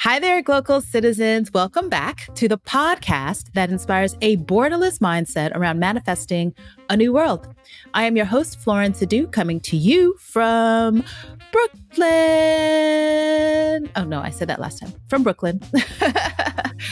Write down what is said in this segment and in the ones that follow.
Hi there, Glocal citizens. Welcome back to the podcast that inspires a borderless mindset around manifesting a new world. I am your host, Florence Adu, coming to you from Brooklyn. Oh, no, I said that last time. From Brooklyn.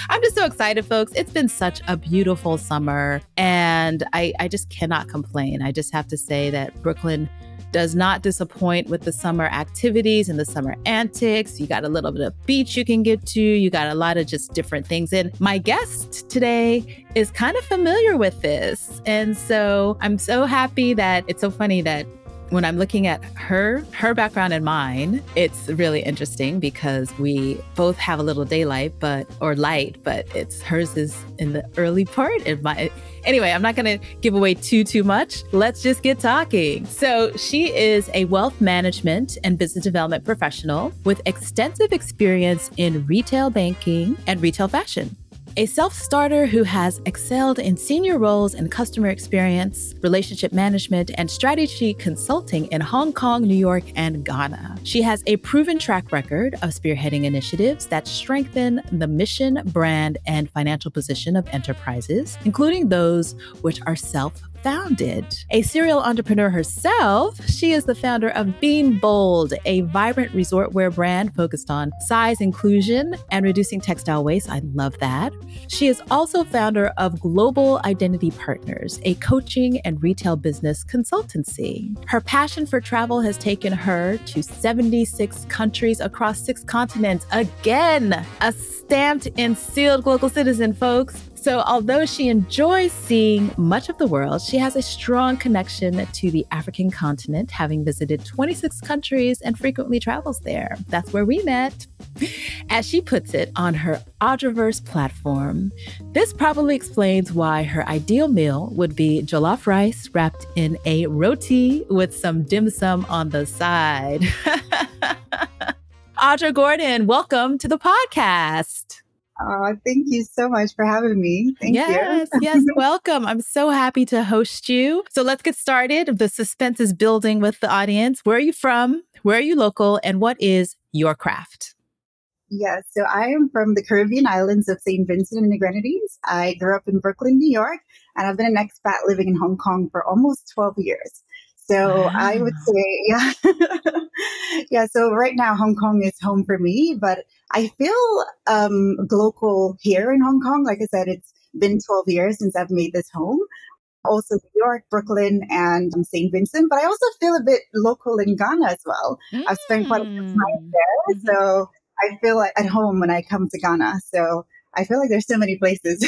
I'm just so excited, folks. It's been such a beautiful summer, and I, I just cannot complain. I just have to say that Brooklyn does not disappoint with the summer activities and the summer antics. You got a little bit of beach you can get to, you got a lot of just different things. And my guest today is kind of familiar with this. And so I'm so happy that it's so funny that when I'm looking at her, her background and mine, it's really interesting because we both have a little daylight, but or light, but it's hers is in the early part and my anyway, I'm not going to give away too too much. Let's just get talking. So, she is a wealth management and business development professional with extensive experience in retail banking and retail fashion a self starter who has excelled in senior roles in customer experience, relationship management, and strategy consulting in Hong Kong, New York, and Ghana. She has a proven track record of spearheading initiatives that strengthen the mission, brand, and financial position of enterprises, including those which are self founded. A serial entrepreneur herself, she is the founder of Beam Bold, a vibrant resort wear brand focused on size inclusion and reducing textile waste. I love that. She is also founder of Global Identity Partners, a coaching and retail business consultancy. Her passion for travel has taken her to 76 countries across six continents. Again, a stamped and sealed Glocal citizen, folks. So, although she enjoys seeing much of the world, she has a strong connection to the African continent, having visited 26 countries and frequently travels there. That's where we met. As she puts it on her Audraverse platform, this probably explains why her ideal meal would be jollof rice wrapped in a roti with some dim sum on the side. Audra Gordon, welcome to the podcast. Oh, thank you so much for having me. Thank yes, you. yes, welcome. I'm so happy to host you. So let's get started. The suspense is building with the audience. Where are you from? Where are you local? And what is your craft? Yes, so I am from the Caribbean islands of St. Vincent and the Grenadines. I grew up in Brooklyn, New York, and I've been an expat living in Hong Kong for almost 12 years. So wow. I would say, yeah. yeah. So right now, Hong Kong is home for me, but I feel um, local here in Hong Kong. Like I said, it's been 12 years since I've made this home. Also, New York, Brooklyn, and um, St. Vincent, but I also feel a bit local in Ghana as well. Mm. I've spent quite a bit of time mm. there. Mm-hmm. So I feel like at home when I come to Ghana. So I feel like there's so many places.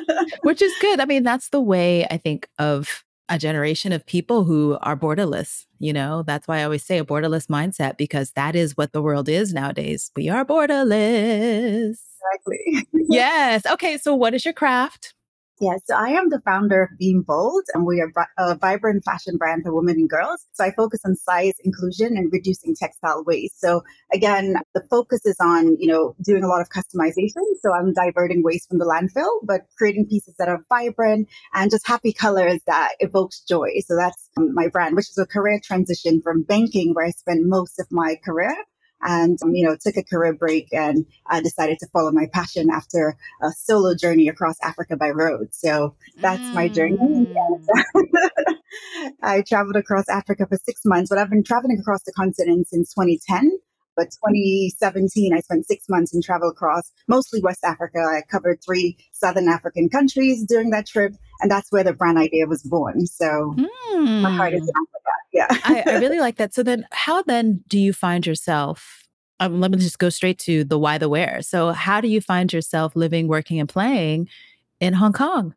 Which is good. I mean, that's the way I think of a generation of people who are borderless. You know, that's why I always say a borderless mindset because that is what the world is nowadays. We are borderless. Exactly. yes. Okay. So, what is your craft? Yes, so I am the founder of Beam Bold, and we are a vibrant fashion brand for women and girls. So I focus on size inclusion and reducing textile waste. So again, the focus is on, you know, doing a lot of customization. So I'm diverting waste from the landfill, but creating pieces that are vibrant and just happy colors that evokes joy. So that's um, my brand, which is a career transition from banking, where I spent most of my career, and um, you know took a career break and uh, decided to follow my passion after a solo journey across Africa by road. So that's mm. my journey. Mm. I traveled across Africa for six months, but I've been traveling across the continent since 2010. But 2017, I spent six months and traveled across mostly West Africa. I covered three Southern African countries during that trip, and that's where the brand idea was born. So mm. my heart is in mm. Africa yeah. I, I, really like that. So then, how then do you find yourself? Um, let me just go straight to the why, the where. So, how do you find yourself living, working, and playing in Hong Kong?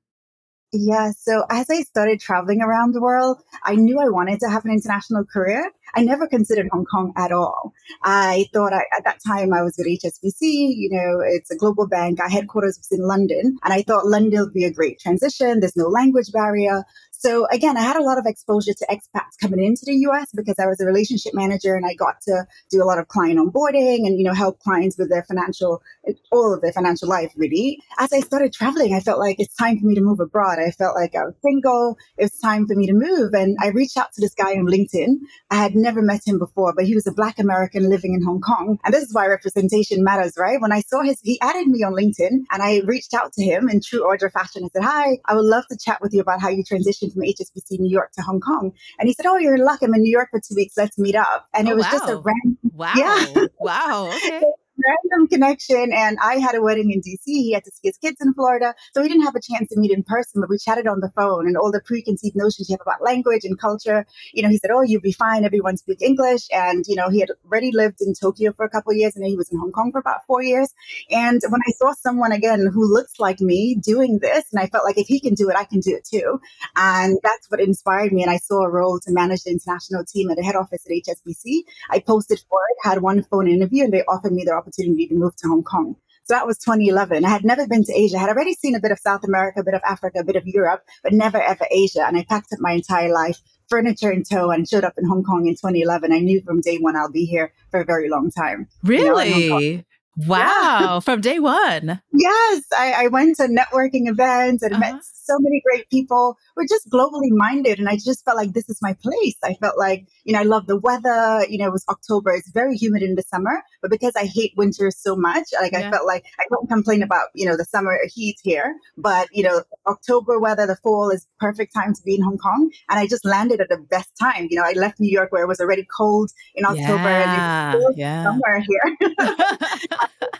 Yeah, so as I started traveling around the world, I knew I wanted to have an international career. I never considered Hong Kong at all. I thought I, at that time I was with HSBC, you know, it's a global bank. Our headquarters was in London, and I thought London would be a great transition. There's no language barrier. So again, I had a lot of exposure to expats coming into the US because I was a relationship manager and I got to do a lot of client onboarding and, you know, help clients with their financial, all of their financial life really. As I started traveling, I felt like it's time for me to move abroad. I felt like I was single. It was time for me to move. And I reached out to this guy on LinkedIn. I had never met him before, but he was a black American living in Hong Kong. And this is why representation matters, right? When I saw his, he added me on LinkedIn and I reached out to him in true Audra fashion. I said, hi, I would love to chat with you about how you transitioned from HSBC New York to Hong Kong. And he said, oh, you're in luck. I'm in New York for two weeks. Let's meet up. And Oh, it was wow. just a random, Wow. Yeah. wow. Okay. Random connection. And I had a wedding in DC. He had to see his kids in Florida. So we didn't have a chance to meet in person, but we chatted on the phone and all the preconceived notions you have about language and culture. You know, he said, Oh, you'll be fine. Everyone speaks English. And, you know, he had already lived in Tokyo for a couple of years and then he was in Hong Kong for about four years. And when I saw someone again who looks like me doing this, and I felt like if he can do it, I can do it too. And that's what inspired me. And I saw a role to manage the international team at the head office at HSBC. I posted for it, had one phone interview, and they offered me the opportunity to move to Hong Kong. So that was 2011. I had never been to Asia. I had already seen a bit of South America, a bit of Africa, a bit of Europe, but never ever Asia. And I packed up my entire life, furniture in tow, and showed up in Hong Kong in 2011. I knew from day one I'll be here for a very long time. know, in Hong Kong. Really? Wow. From day one. Yes, I, I went to networking events and Uh-huh. met so many great people. We're just globally minded, and I just felt like this is my place. I felt like you know I love the weather. You know, it was October; it's very humid in the summer, but because I hate winter so much, like Yeah. I felt like I don't complain about you know the summer heat here, but you know October weather, the fall is perfect time to be in Hong Kong, and I just landed at the best time. You know, I left New York where it was already cold in October, and Yeah. it was Yeah. summer here.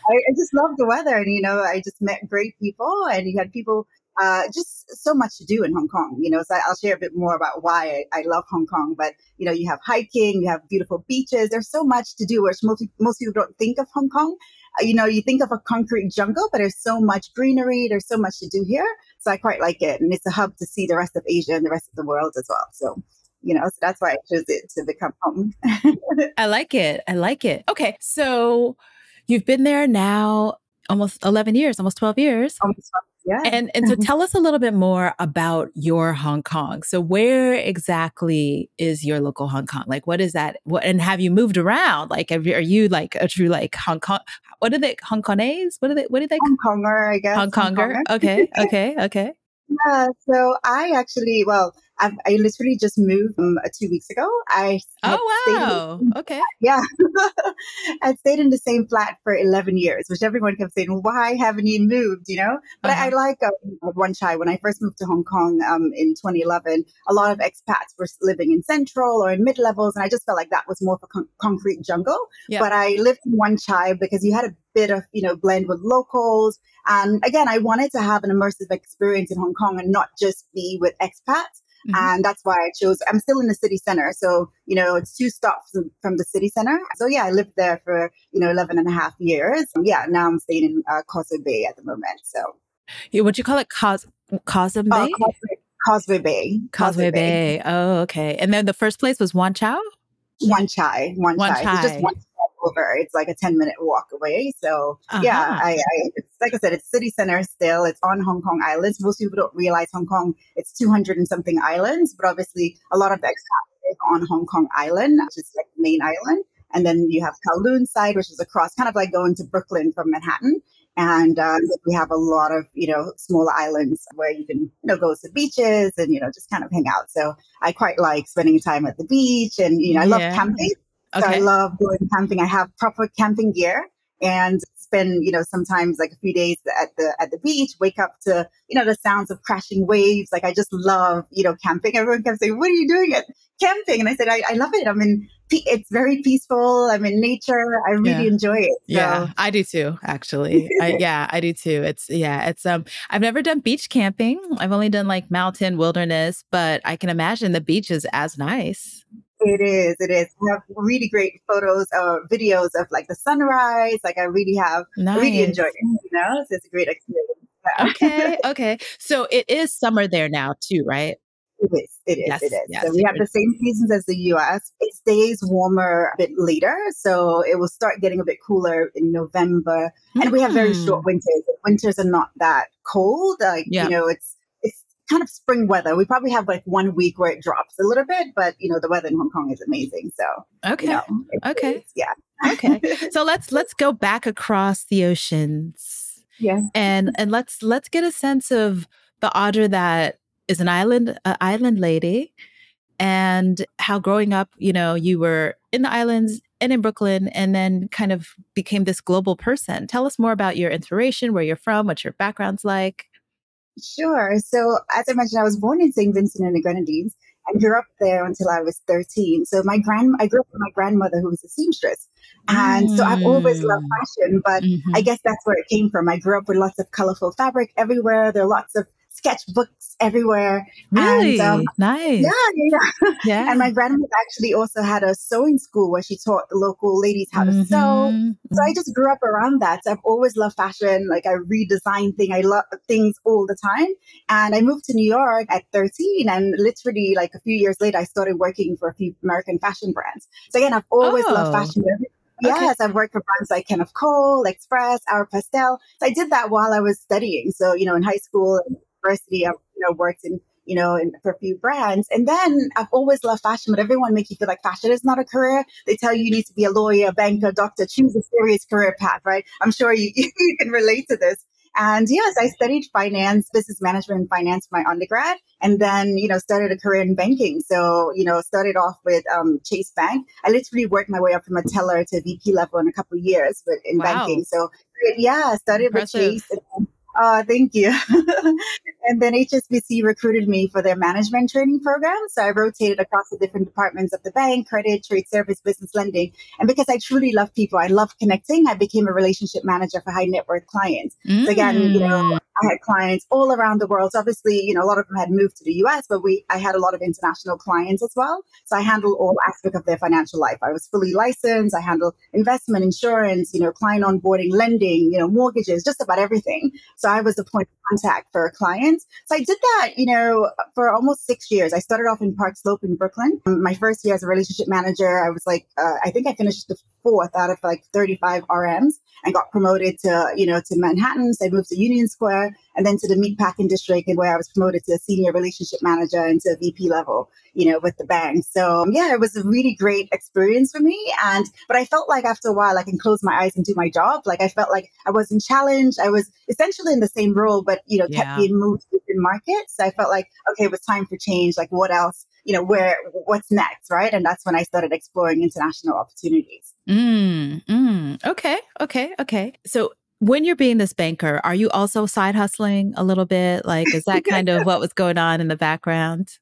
I, I just love the weather, and you know, I just met great people, and you had people. Uh, just so much to do in Hong Kong, you know. So I'll share a bit more about why I, I love Hong Kong. But you know, you have hiking, you have beautiful beaches. There's so much to do, which most most people don't think of Hong Kong. Uh, you know, you think of a concrete jungle, but there's so much greenery. There's so much to do here. So I quite like it, and it's a hub to see the rest of Asia and the rest of the world as well. So. You know, so that's why I chose it to become home. I like it. I like it. Okay. So you've been there now almost 11 years, almost 12 years. Almost, yeah. And and so mm-hmm. tell us a little bit more about your Hong Kong. So where exactly is your local Hong Kong? Like what is that? What and have you moved around? Like have you, are you like a true like Hong Kong what are they Hong Kongese? What are they what are they Hong Konger, I guess. Hong Konger? Okay, okay, okay. Yeah, so I actually, well, I've, I literally just moved um, uh, two weeks ago. I Oh in- wow. Okay. yeah, I stayed in the same flat for eleven years, which everyone kept saying, "Why haven't you moved?" You know, but I, I like um, Wan Chai. When I first moved to Hong Kong um, in 2011, a lot of expats were living in central or in mid levels, and I just felt like that was more of a con- concrete jungle. Yeah. But I lived in Wan Chai because you had a bit of you know blend with locals, and again, I wanted to have an immersive experience in Hong Kong and not just be with expats. Mhm. And that's why I chose, I'm still in the city center. So, you know, it's two stops from- the city center. So yeah, I lived there for, you know, 11 and a half years. Yeah, now I'm staying in uh, Causeway Bay at the moment. So, Yeah, what you call it? Cos Causeway uh, Bay? Causeway, Causeway Bay. Causeway Bay. Oh, okay. And then the first place was Wan Chao? Wan Chai, one, Wan Chai. It's chai. just one over. It's like a 10 minute walk away. So yeah, Uh-huh. I, I, it's like I said, it's city center still. It's on Hong Kong Islands. Most people don't realize Hong Kong, it's 200 and something islands, but obviously a lot of the expats live on Hong Kong Island, which is like the main island. And then you have Kowloon side, which is across, kind of like going to Brooklyn from Manhattan. And uh, we have a lot of, you know, smaller islands where you can, you know, go to beaches and, you know, just kind of hang out. So I quite like spending time at the beach and, you know, I love Yeah. camping. So I love going camping. I have proper camping gear and spend, you know, sometimes like a few days at the at the beach, wake up to, you know, the sounds of crashing waves. Like I just love, you know, camping. Everyone kept saying, What are you doing at camping? And I said, I, I love it. I mean, pe- it's very peaceful. I'm in nature. I really Yeah. enjoy it. So Yeah, I do too, actually. I, yeah, I do too. It's yeah, it's um I've never done beach camping. I've only done like mountain wilderness, but I can imagine the beach is as nice. It is, it is. I have really great photos or videos of like the sunrise. Like I really have Nice. Really enjoyed it. You know, so it's a great experience. Yeah. Okay, okay. So it is summer there now too, right? It is. It is. Yes, it is. yes, so we have the same seasons as the US. It stays warmer a bit later. So it will start getting a bit cooler in November. And we have very Hmm. short winters. Winters are not that cold. Like, Yeah. you know, it's kind of spring weather. We probably have like one week where it drops a little bit, but you know, the weather in Hong Kong is amazing. So okay, you know, okay, yeah, okay. So let's let's go back across the oceans. Yeah, and and let's let's get a sense of the Audra that is an island uh, island lady, and how growing up, you know, you were in the islands and in Brooklyn, and then kind of became this global person. Tell us more about your inspiration, where you're from, what your background's like. Sure. So, as I mentioned, I was born in St. Vincent and the Grenadines and grew up there until I was 13. So, my grand, I grew up with my grandmother who was a seamstress. And mm. so I've always loved mm. fashion, but mm-hmm. I guess that's where it came from. I grew up with lots of colorful fabric everywhere. There are lots of sketchbooks everywhere. Really? And, um, nice. Yeah, yeah, yeah. And my grandmother actually also had a sewing school where she taught the local ladies how to mm-hmm. sew. So I just grew up around that. So I've always loved fashion. Like I redesign things. I love things all the time. And I moved to New York at 13 and literally like a few years later, I started working for a few American fashion brands. So again, I've always oh. loved fashion. Yes, I've worked for brands like Kenneth Cole, Express, Aeropostale. So I did that while I was studying. So, you know, in high school, university, I've you know worked in you know in, for a few brands, and then I've always loved fashion. But everyone make you feel like fashion is not a career. They tell you you need to be a lawyer, banker, doctor. Choose a serious career path, right? I'm sure you you can relate to this. And yes, I studied finance, business management and finance for my undergrad, and then, you know, started a career in banking. So, you know, started off with um, Chase Bank. I literally worked my way up from a teller to VP level in a couple of years with, in wow. banking. So, yeah, started Impressive. with Chase. And, uh, thank you. and then HSBC recruited me for their management training program. So I rotated across the different departments of the bank, credit, trade service, business lending. And because I truly love people, I love connecting, I became a relationship manager for high net worth clients. Mm. So again, you know. I had clients all around the world. So obviously, you know, a lot of them had moved to the US, but we I had a lot of international clients as well. So I handled all aspects of their financial life. I was fully licensed. I handled investment, insurance, you know, client onboarding, lending, you know, mortgages, just about everything. So I was the point of contact for clients. So I did that, you know, for almost six years. I started off in Park Slope in Brooklyn. My first year as a relationship manager, I was like, uh, I think I finished the fourth out of like 35 RMs and got promoted to, you know, to Manhattan. So I moved to Union Square and then to the meatpacking district and where I was promoted to a senior relationship manager and to a VP level, you know, with the bank. So yeah, it was a really great experience for me. And, but I felt like after a while, I can close my eyes and do my job. Like I felt like I wasn't challenged. I was essentially in the same role, but, you know, kept yeah. being moved within markets. So I felt like, okay, it was time for change. Like what else? you know where what's next right and that's when i started exploring international opportunities mm, mm, okay okay okay so when you're being this banker, are you also side hustling a little bit? Like, is that kind of what was going on in the background?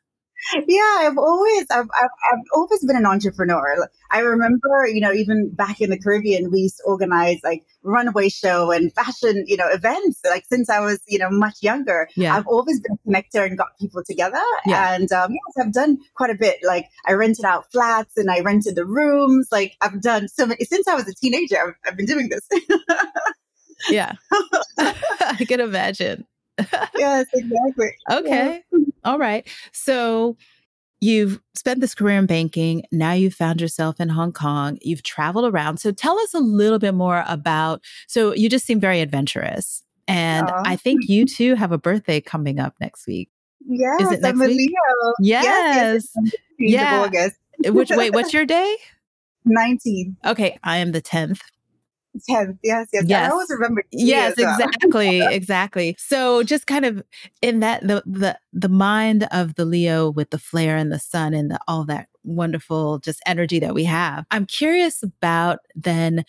Yeah, I've always, I've, I've, I've, always been an entrepreneur. I remember, you know, even back in the Caribbean, we used to organize like runway show and fashion, you know, events. Like since I was, you know, much younger, yeah. I've always been a connector and got people together. Yeah. And um, yes, I've done quite a bit. Like I rented out flats and I rented the rooms. Like I've done so many since I was a teenager. I've, I've been doing this. Yeah. I can imagine. yes, exactly. Okay. Yeah. All right. So you've spent this career in banking. Now you've found yourself in Hong Kong. You've traveled around. So tell us a little bit more about. So you just seem very adventurous. And Aww. I think you too have a birthday coming up next week. Yes, Is it next I'm week? Yes. yes, yes. Yeah. Which wait, what's your day? 19. Okay, I am the 10th. 10th. Yes, yes. yes. I always remember. Yes, exactly. exactly. So just kind of in that the the the mind of the Leo with the flare and the sun and the, all that wonderful just energy that we have. I'm curious about then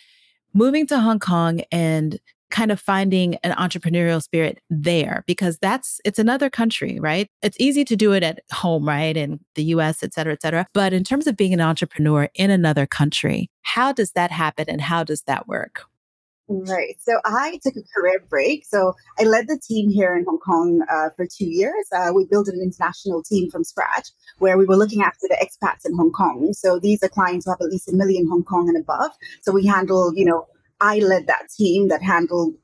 moving to Hong Kong and kind of finding an entrepreneurial spirit there because that's it's another country right it's easy to do it at home right in the us et cetera et cetera but in terms of being an entrepreneur in another country how does that happen and how does that work Right. So I took a career break. So I led the team here in Hong Kong uh, for two years. Uh, we built an international team from scratch where we were looking after the expats in Hong Kong. So these are clients who have at least a million Hong Kong and above. So we handle, you know, I led that team that handled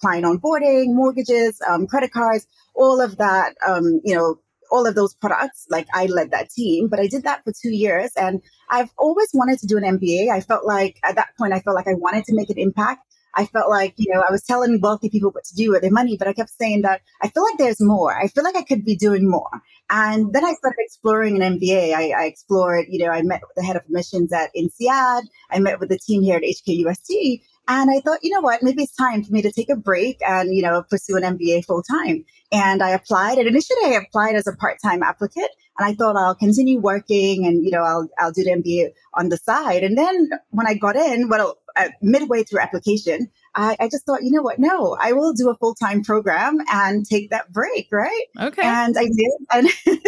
client onboarding, mortgages, um, credit cards, all of that, um, you know, all of those products. Like I led that team, but I did that for two years. And I've always wanted to do an MBA. I felt like at that point, I felt like I wanted to make an impact. I felt like, you know, I was telling wealthy people what to do with their money, but I kept saying that I feel like there's more. I feel like I could be doing more. And then I started exploring an MBA. I, I explored, you know, I met with the head of admissions at INSEAD. I met with the team here at HKUST. And I thought, you know what, maybe it's time for me to take a break and, you know, pursue an MBA full time. And I applied. And initially I applied as a part-time applicant. And I thought I'll continue working and, you know, I'll, I'll do the MBA on the side. And then when I got in, well, uh, midway through application, I, I, just thought, you know what? No, I will do a full time program and take that break, right? Okay. And I did, and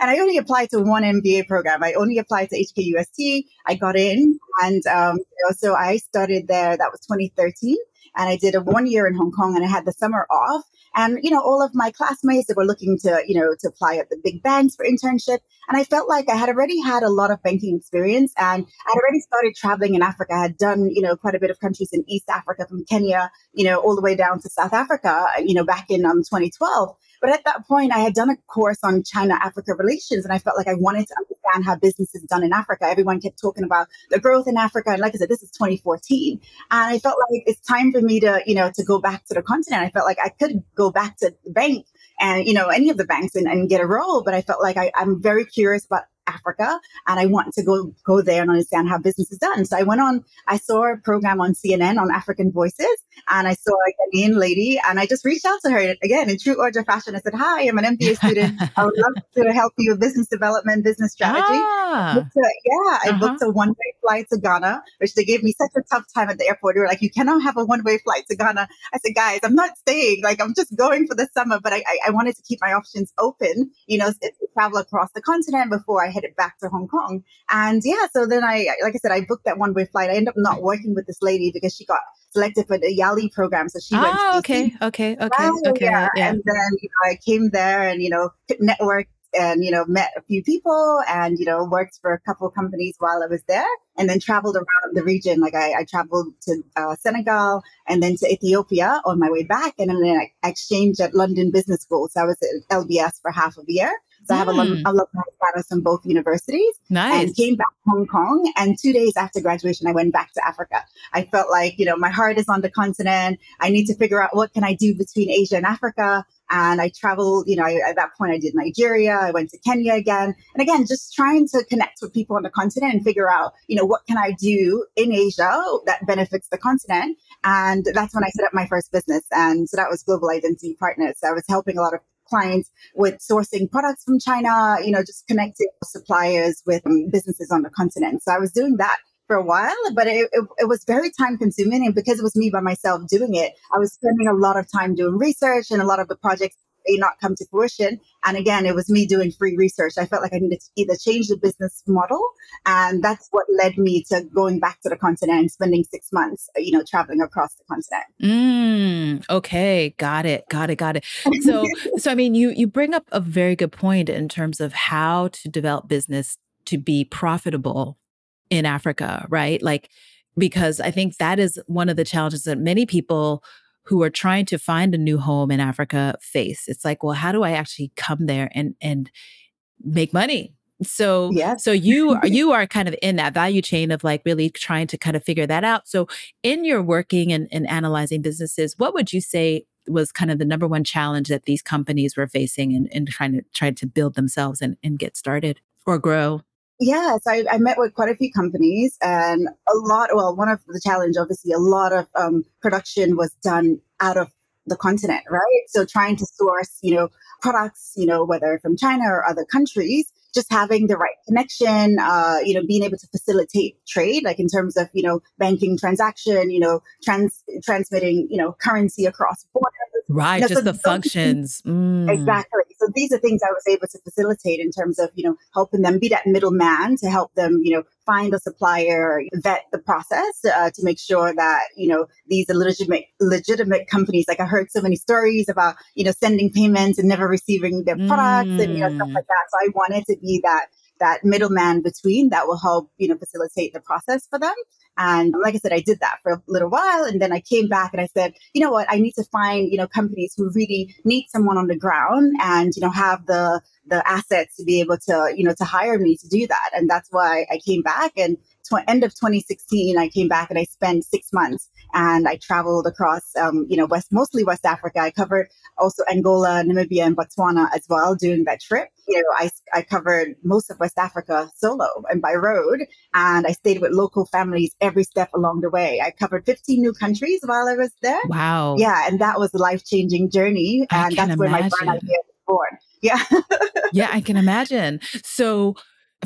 and I only applied to one MBA program. I only applied to HKUST. I got in, and um, so I started there. That was 2013, and I did a one year in Hong Kong, and I had the summer off. And, you know, all of my classmates that were looking to, you know, to apply at the big banks for internship. And I felt like I had already had a lot of banking experience and I'd already started traveling in Africa. I had done, you know, quite a bit of countries in East Africa from Kenya, you know, all the way down to South Africa, you know, back in um, 2012. But at that point, I had done a course on China Africa relations, and I felt like I wanted to understand how business is done in Africa. Everyone kept talking about the growth in Africa, and like I said, this is 2014, and I felt like it's time for me to, you know, to go back to the continent. I felt like I could go back to the bank and you know any of the banks and, and get a role, but I felt like I, I'm very curious about Africa and I want to go go there and understand how business is done. So I went on, I saw a program on CNN on African Voices and I saw a Ghanaian lady and I just reached out to her again in true Audra fashion. I said, Hi, I'm an MBA student. I would love to help you with business development, business strategy. Ah. A, yeah, I uh-huh. booked a one way flight to Ghana, which they gave me such a tough time at the airport. They were like, You cannot have a one way flight to Ghana. I said, Guys, I'm not staying. Like, I'm just going for the summer, but I, I, I wanted to keep my options open, you know, to travel across the continent before I headed back to Hong Kong. And yeah, so then I, like I said, I booked that one way flight. I ended up not working with this lady because she got selected for the YALI program. So she oh, went to ah, okay, okay, okay, okay. Yeah. yeah. And then you know, I came there and, you know, networked and you know met a few people and you know worked for a couple companies while i was there and then traveled around the region like i, I traveled to uh, senegal and then to ethiopia on my way back and then i exchanged at london business school so i was at lbs for half of a year so mm. I have a hmm. alumni status from both universities. Nice. And came back to Hong Kong. And two days after graduation, I went back to Africa. I felt like, you know, my heart is on the continent. I need to figure out what can I do between Asia and Africa. And I traveled, you know, I, at that point I did Nigeria, I went to Kenya again. And again, just trying to connect with people on the continent and figure out, you know, what can I do in Asia that benefits the continent? And that's when I set up my first business. And so that was Global Identity Partners. So I was helping a lot of clients with sourcing products from China, you know, just connecting suppliers with um, businesses on the continent. So I was doing that for a while, but it, it, it, was very time consuming. And because it was me by myself doing it, I was spending a lot of time doing research and a lot of the projects may not come to fruition. And again, it was me doing free research. I felt like I needed to either change the business model. And that's what led me to going back to the continent and spending six months, you know, traveling across the continent. Mm, okay. Got it. Got it. Got it. So, so I mean, you, you bring up a very good point in terms of how to develop business to be profitable in Africa, right? Like, because I think that is one of the challenges that many people who are trying to find a new home in Africa face. It's like, well, how do I actually come there and and make money? So yeah. so you are you are kind of in that value chain of like really trying to kind of figure that out. So in your working and, and analyzing businesses, what would you say was kind of the number one challenge that these companies were facing and, and trying to trying to build themselves and, and get started or grow? Yes, I, I, met with quite a few companies, and a lot. Well, one of the challenge, obviously, a lot of um, production was done out of the continent, right? So trying to source, you know, products, you know, whether from China or other countries, just having the right connection, uh, you know, being able to facilitate trade, like in terms of, you know, banking transaction, you know, trans transmitting, you know, currency across borders Right, you know, just so the functions. Mm. Exactly. So these are things I was able to facilitate in terms of, you know, helping them be that middleman to help them, you know, find a supplier, vet the process uh, to make sure that, you know, these are legitimate, legitimate companies. Like I heard so many stories about, you know, sending payments and never receiving their products mm. and, you know, stuff like that. So I wanted to be that that middleman between that will help you know facilitate the process for them And like I said, I did that for a little while. And then I came back and I said, you know what? I need to find, you know, companies who really need someone on the ground and, you know, have the, the assets to be able to, you know, to hire me to do that. And that's why I came back. And tw- end of 2016, I came back and I spent six months and I traveled across, um, you know, West, mostly West Africa. I covered also Angola, Namibia, and Botswana as well during that trip. You know, I, I covered most of West Africa solo and by road, and I stayed with local families every step along the way. I covered 15 new countries while I was there. Wow. Yeah, and that was a life changing journey, and that's imagine. where my brand idea was born. Yeah. yeah, I can imagine. So,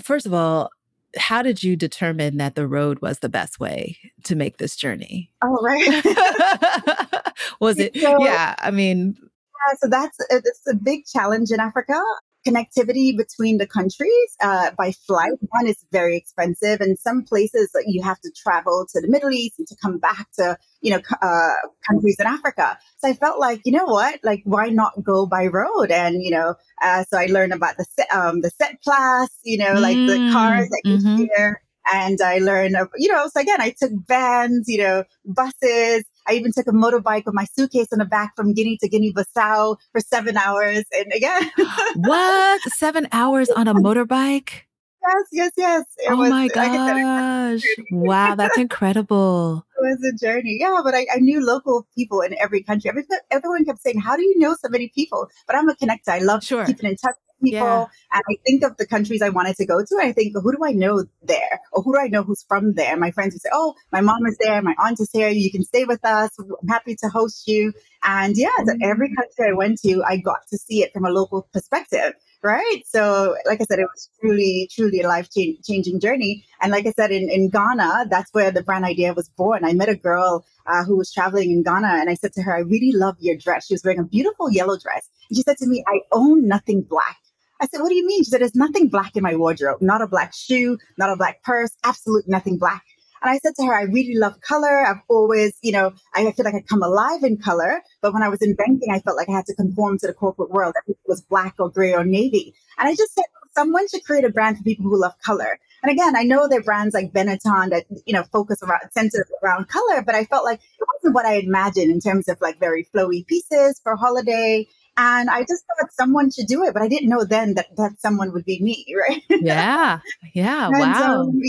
first of all, how did you determine that the road was the best way to make this journey? Oh, right. was it? So, yeah, I mean, yeah, so that's uh, it's a big challenge in Africa connectivity between the countries uh, by flight. One is very expensive, and some places that you have to travel to the Middle East and to come back to you know uh, countries in Africa. So I felt like you know what, like why not go by road? And you know, uh, so I learned about the set, um, the sept-place, you know, like the cars that you mm-hmm. share. And I learned, you know, so again, I took vans, you know, buses, I even took a motorbike with my suitcase in the back from Guinea to Guinea Bissau for seven hours. And again, what? Seven hours on a motorbike? Yes, yes, yes. It oh was, my gosh. wow, that's incredible. It was a journey. Yeah, but I, I, knew local people in every country. Every, everyone kept saying, How do you know so many people? But I'm a connector. I love sure. keeping in touch people. Yeah. And I think of the countries I wanted to go to. I think, who do I know there? Or who do I know who's from there? My friends would say, oh, my mom is there. My aunt is here. You can stay with us. I'm happy to host you. And yeah, so every country I went to, I got to see it from a local perspective. Right. So, like I said, it was truly, truly a life changing journey. And like I said, in, in Ghana, that's where the brand idea was born. I met a girl uh, who was traveling in Ghana and I said to her, I really love your dress. She was wearing a beautiful yellow dress. And she said to me, I own nothing black. I said, What do you mean? She said, There's nothing black in my wardrobe, not a black shoe, not a black purse, absolutely nothing black. And I said to her, I really love color. I've always, you know, I feel like I come alive in color. But when I was in banking, I felt like I had to conform to the corporate world. That it was black or gray or navy. And I just said, someone should create a brand for people who love color. And again, I know there are brands like Benetton that, you know, focus around, center around color, but I felt like it wasn't what I imagined in terms of like very flowy pieces for holiday and I just thought someone should do it, but I didn't know then that that someone would be me, right? Yeah. Yeah. wow. Um,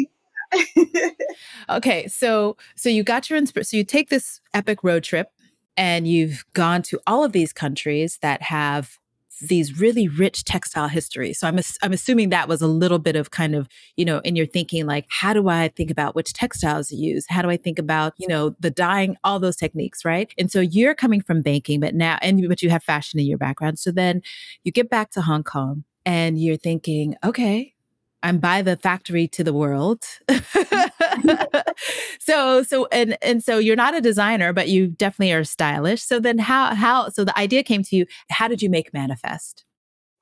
okay, so so you got your inspiration. So you take this epic road trip, and you've gone to all of these countries that have these really rich textile histories. So I'm I'm assuming that was a little bit of kind of, you know, in your thinking like how do I think about which textiles to use? How do I think about, you know, the dyeing, all those techniques, right? And so you're coming from banking but now and but you have fashion in your background. So then you get back to Hong Kong and you're thinking, okay, I'm by the factory to the world. so so and and so you're not a designer, but you definitely are stylish. So then how how so the idea came to you, how did you make manifest?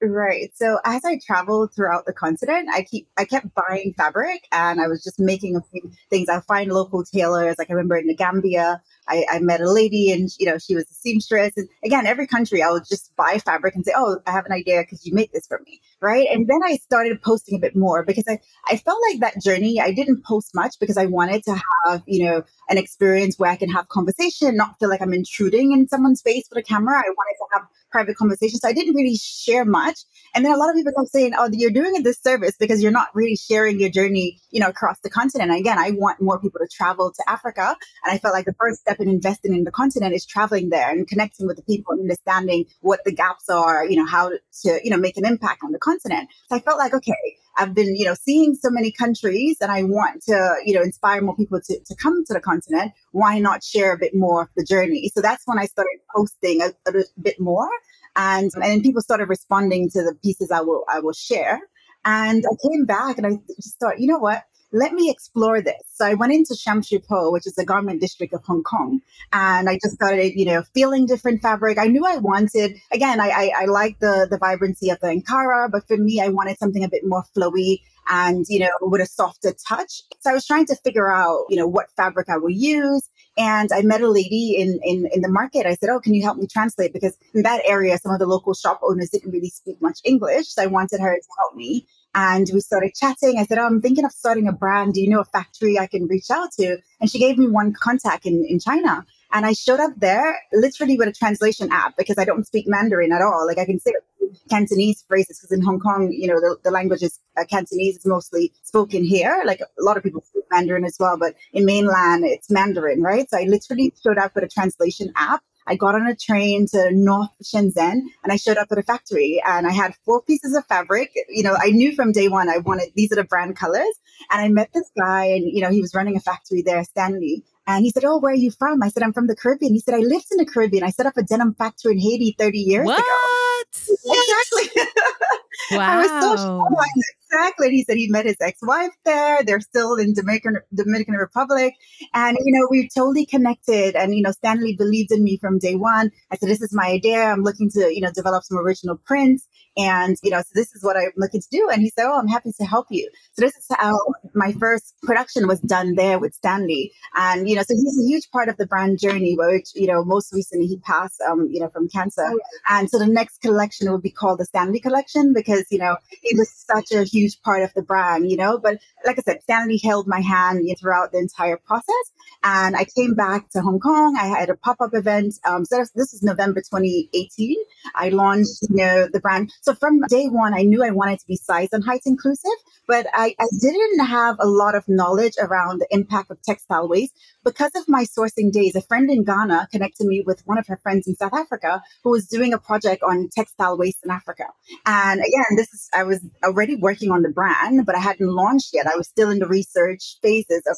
Right. So as I traveled throughout the continent, I keep I kept buying fabric and I was just making a few things. I find local tailors. Like I remember in the Gambia, I, I met a lady and you know she was a seamstress. And again, every country I would just buy fabric and say, "Oh, I have an idea because you make this for me." Right. And then I started posting a bit more because I I felt like that journey. I didn't post much because I wanted to have you know an experience where I can have conversation, not feel like I'm intruding in someone's face with a camera. I wanted to have private conversations. So I didn't really share much. And then a lot of people come saying, oh, you're doing a disservice because you're not really sharing your journey, you know, across the continent. And again, I want more people to travel to Africa. And I felt like the first step in investing in the continent is traveling there and connecting with the people and understanding what the gaps are, you know, how to, you know, make an impact on the continent. So I felt like, okay, I've been, you know, seeing so many countries and I want to, you know, inspire more people to, to come to the continent. Why not share a bit more of the journey? So that's when I started posting a, a bit more. And, and people started responding to the pieces I will, I will share. And I came back and I just thought, you know what? Let me explore this. So I went into Sham Shui Po, which is the garment district of Hong Kong, and I just started, you know, feeling different fabric. I knew I wanted, again, I, I, I like the, the vibrancy of the Ankara, but for me, I wanted something a bit more flowy and, you know, with a softer touch. So I was trying to figure out, you know, what fabric I would use. And I met a lady in, in, in the market. I said, Oh, can you help me translate? Because in that area, some of the local shop owners didn't really speak much English. So I wanted her to help me. And we started chatting. I said, oh, I'm thinking of starting a brand. Do you know a factory I can reach out to? And she gave me one contact in, in China. And I showed up there literally with a translation app because I don't speak Mandarin at all. Like I can say Cantonese phrases because in Hong Kong, you know, the, the language is uh, Cantonese is mostly spoken here. Like a lot of people speak Mandarin as well, but in mainland, it's Mandarin, right? So I literally showed up with a translation app I got on a train to North Shenzhen and I showed up at a factory and I had four pieces of fabric. You know, I knew from day one I wanted these are the brand colors. And I met this guy and, you know, he was running a factory there, Stanley. And he said, Oh, where are you from? I said, I'm from the Caribbean. He said, I lived in the Caribbean. I set up a denim factory in Haiti 30 years what? ago. What? Exactly. Wow. I was so shocked. Exactly. And he said he met his ex-wife there. They're still in Dominican Dominican Republic. And you know, we totally connected. And you know, Stanley believed in me from day one. I said, This is my idea. I'm looking to, you know, develop some original prints. And, you know, so this is what I'm looking to do. And he said, Oh, I'm happy to help you. So this is how my first production was done there with Stanley. And, you know, so he's a huge part of the brand journey, which, you know, most recently he passed, um, you know, from cancer. Oh, and so the next collection would be called the Stanley collection because, you know, he was such a huge part of the brand, you know, but like I said, Stanley held my hand throughout the entire process. And I came back to Hong Kong. I had a pop-up event. Um, so this is November 2018. I launched, you know, the brand. So from day one, I knew I wanted to be size and height inclusive, but I, I didn't have a lot of knowledge around the impact of textile waste. Because of my sourcing days, a friend in Ghana connected me with one of her friends in South Africa who was doing a project on textile waste in Africa. And again, this is, I was already working on the brand, but I hadn't launched yet. I was still in the research phases of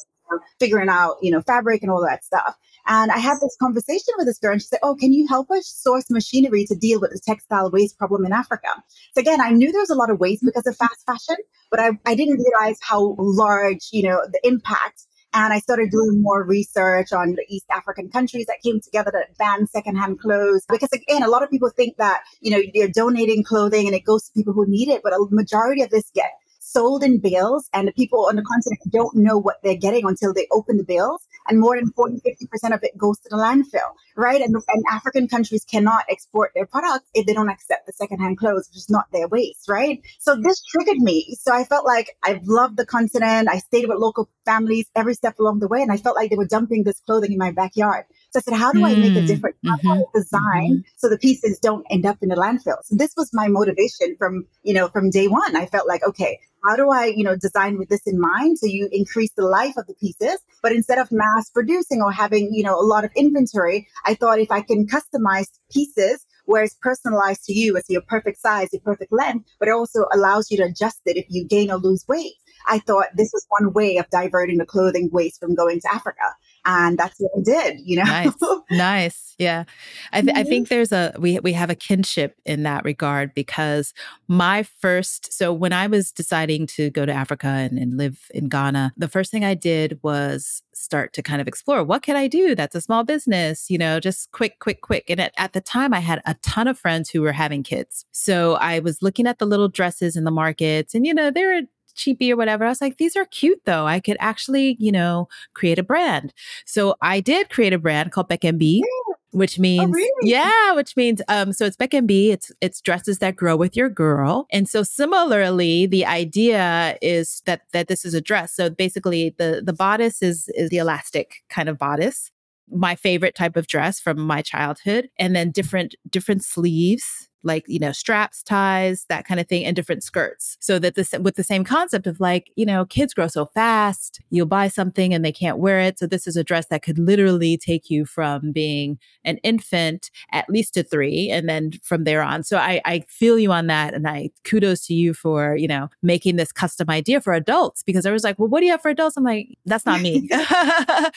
figuring out, you know, fabric and all that stuff. And I had this conversation with this girl, and she said, Oh, can you help us source machinery to deal with the textile waste problem in Africa? So, again, I knew there was a lot of waste because of fast fashion, but I, I didn't realize how large, you know, the impact. And I started doing more research on the East African countries that came together to ban secondhand clothes. Because again, a lot of people think that, you know, you're donating clothing and it goes to people who need it, but a majority of this get sold in bales and the people on the continent don't know what they're getting until they open the bales and more than 40 50% of it goes to the landfill right? And, and african countries cannot export their products if they don't accept the secondhand clothes which is not their waste right? So this triggered me. So i felt like I've loved the continent. I stayed with local families every step along the way and i felt like they were dumping this clothing in my backyard so I said, how do mm, I make a mm, difference? Mm-hmm, design mm-hmm. so the pieces don't end up in the landfill? So this was my motivation from, you know, from day one. I felt like, okay, how do I, you know, design with this in mind? So you increase the life of the pieces, but instead of mass producing or having, you know, a lot of inventory, I thought if I can customize pieces where it's personalized to you, it's your perfect size, your perfect length, but it also allows you to adjust it if you gain or lose weight. I thought this was one way of diverting the clothing waste from going to Africa and that's what I did. You know, nice, nice, yeah. I, th- mm-hmm. I think there's a we we have a kinship in that regard because my first so when I was deciding to go to Africa and, and live in Ghana, the first thing I did was start to kind of explore what can I do that's a small business, you know, just quick, quick, quick. And at, at the time, I had a ton of friends who were having kids, so I was looking at the little dresses in the markets, and you know, they're cheapy or whatever. I was like, these are cute though. I could actually, you know, create a brand. So I did create a brand called Beck and Bee. Which oh, means, oh, really? yeah, which means, um, so it's Beck and Bee. It's it's dresses that grow with your girl, and so similarly, the idea is that that this is a dress. So basically, the the bodice is is the elastic kind of bodice, my favorite type of dress from my childhood, and then different different sleeves like, you know, straps, ties, that kind of thing, and different skirts. So that this, with the same concept of like, you know, kids grow so fast, you'll buy something and they can't wear it. So this is a dress that could literally take you from being an infant at least to three and then from there on. So I, I feel you on that. And I kudos to you for, you know, making this custom idea for adults because I was like, well, what do you have for adults? I'm like, that's not me. I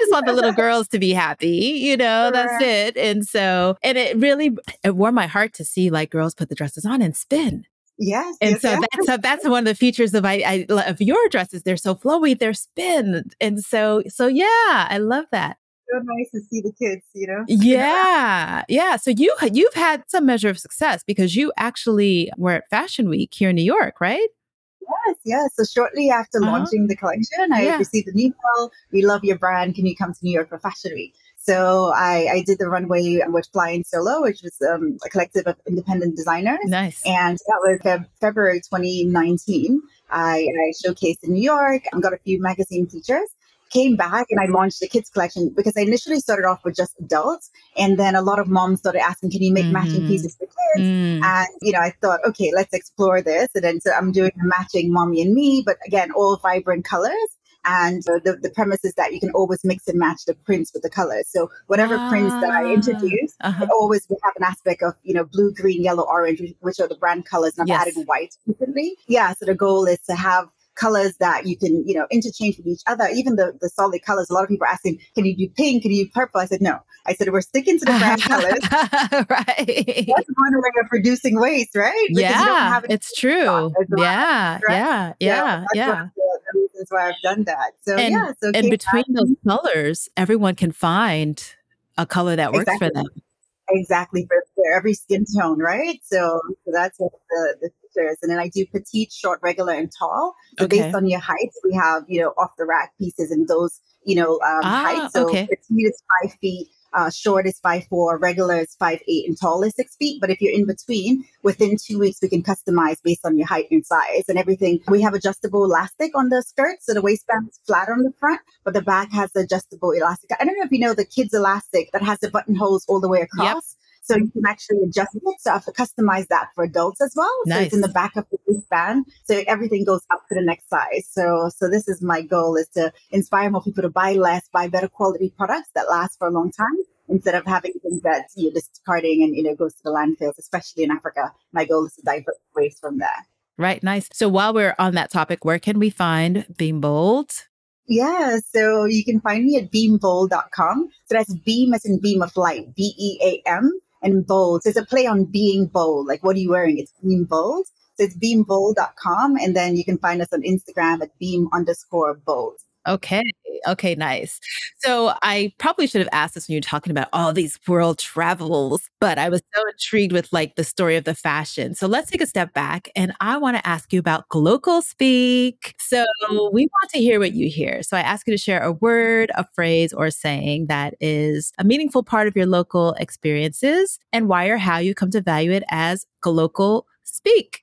just want the little girls to be happy, you know, that's it. And so, and it really, it warmed my heart to see like girls put the dresses on and spin. Yes. And yes, so yes. that's so that's one of the features of I, I of your dresses. They're so flowy, they're spin. And so so yeah, I love that. So nice to see the kids, you know. Yeah. Yeah. So you you've had some measure of success because you actually were at Fashion Week here in New York, right? Yes, yes. So shortly after uh-huh. launching the collection, I yeah. received an email. We love your brand. Can you come to New York for Fashion Week? So I, I did the runway with Flying Solo, which was um, a collective of independent designers. Nice. And that was Feb- February 2019. I, I showcased in New York. I got a few magazine features came back and I launched the kids collection because I initially started off with just adults. And then a lot of moms started asking, can you make mm-hmm. matching pieces for kids? Mm. And, you know, I thought, okay, let's explore this. And then so I'm doing a matching mommy and me, but again, all vibrant colors. And uh, the, the premise is that you can always mix and match the prints with the colors. So whatever ah, prints that I ah, introduce, uh-huh. it always will have an aspect of, you know, blue, green, yellow, orange, which are the brand colors. And I've yes. added white recently. Yeah. So the goal is to have colors that you can, you know, interchange with each other. Even the, the solid colors, a lot of people are asking, can you do pink? Can you do purple? I said, no. I said, we're sticking to the brand colors. right. That's one way of reducing waste, right? Because yeah, it's true. Yeah, right? yeah, yeah, yeah, yeah. Reasons why I've done that. So and, yeah. So and between those colors, everyone can find a color that works exactly. for them. Exactly for, for, every skin tone, right? So, so that's what the, the features. And then I do petite, short, regular, and tall. So okay. based on your height, we have you know off the rack pieces and those you know um, ah, heights. So okay. petite is five feet. Uh, short is five four, regular is five eight, and tall is six feet. But if you're in between, within two weeks we can customize based on your height and size and everything. We have adjustable elastic on the skirt, so the waistband is flat on the front, but the back has the adjustable elastic. I don't know if you know the kids elastic that has the buttonholes all the way across. Yep. So you can actually adjust it. So I have to customize that for adults as well. Nice. So it's in the back of the waistband. So everything goes up to the next size. So so this is my goal is to inspire more people to buy less, buy better quality products that last for a long time instead of having things that you're discarding and you know goes to the landfills, especially in Africa. My goal is to divert waste from there. Right, nice. So while we're on that topic, where can we find Beam Bold? Yeah, so you can find me at beambold.com. So that's beam as in beam of light, B E A M and bold. So it's a play on being bold. Like, what are you wearing? It's being bold. So it's beambold.com. And then you can find us on Instagram at beam underscore bold. Okay. Okay, nice. So I probably should have asked this when you're talking about all these world travels, but I was so intrigued with like the story of the fashion. So let's take a step back and I want to ask you about Glocal Speak. So we want to hear what you hear. So I ask you to share a word, a phrase, or a saying that is a meaningful part of your local experiences and why or how you come to value it as Glocal Speak.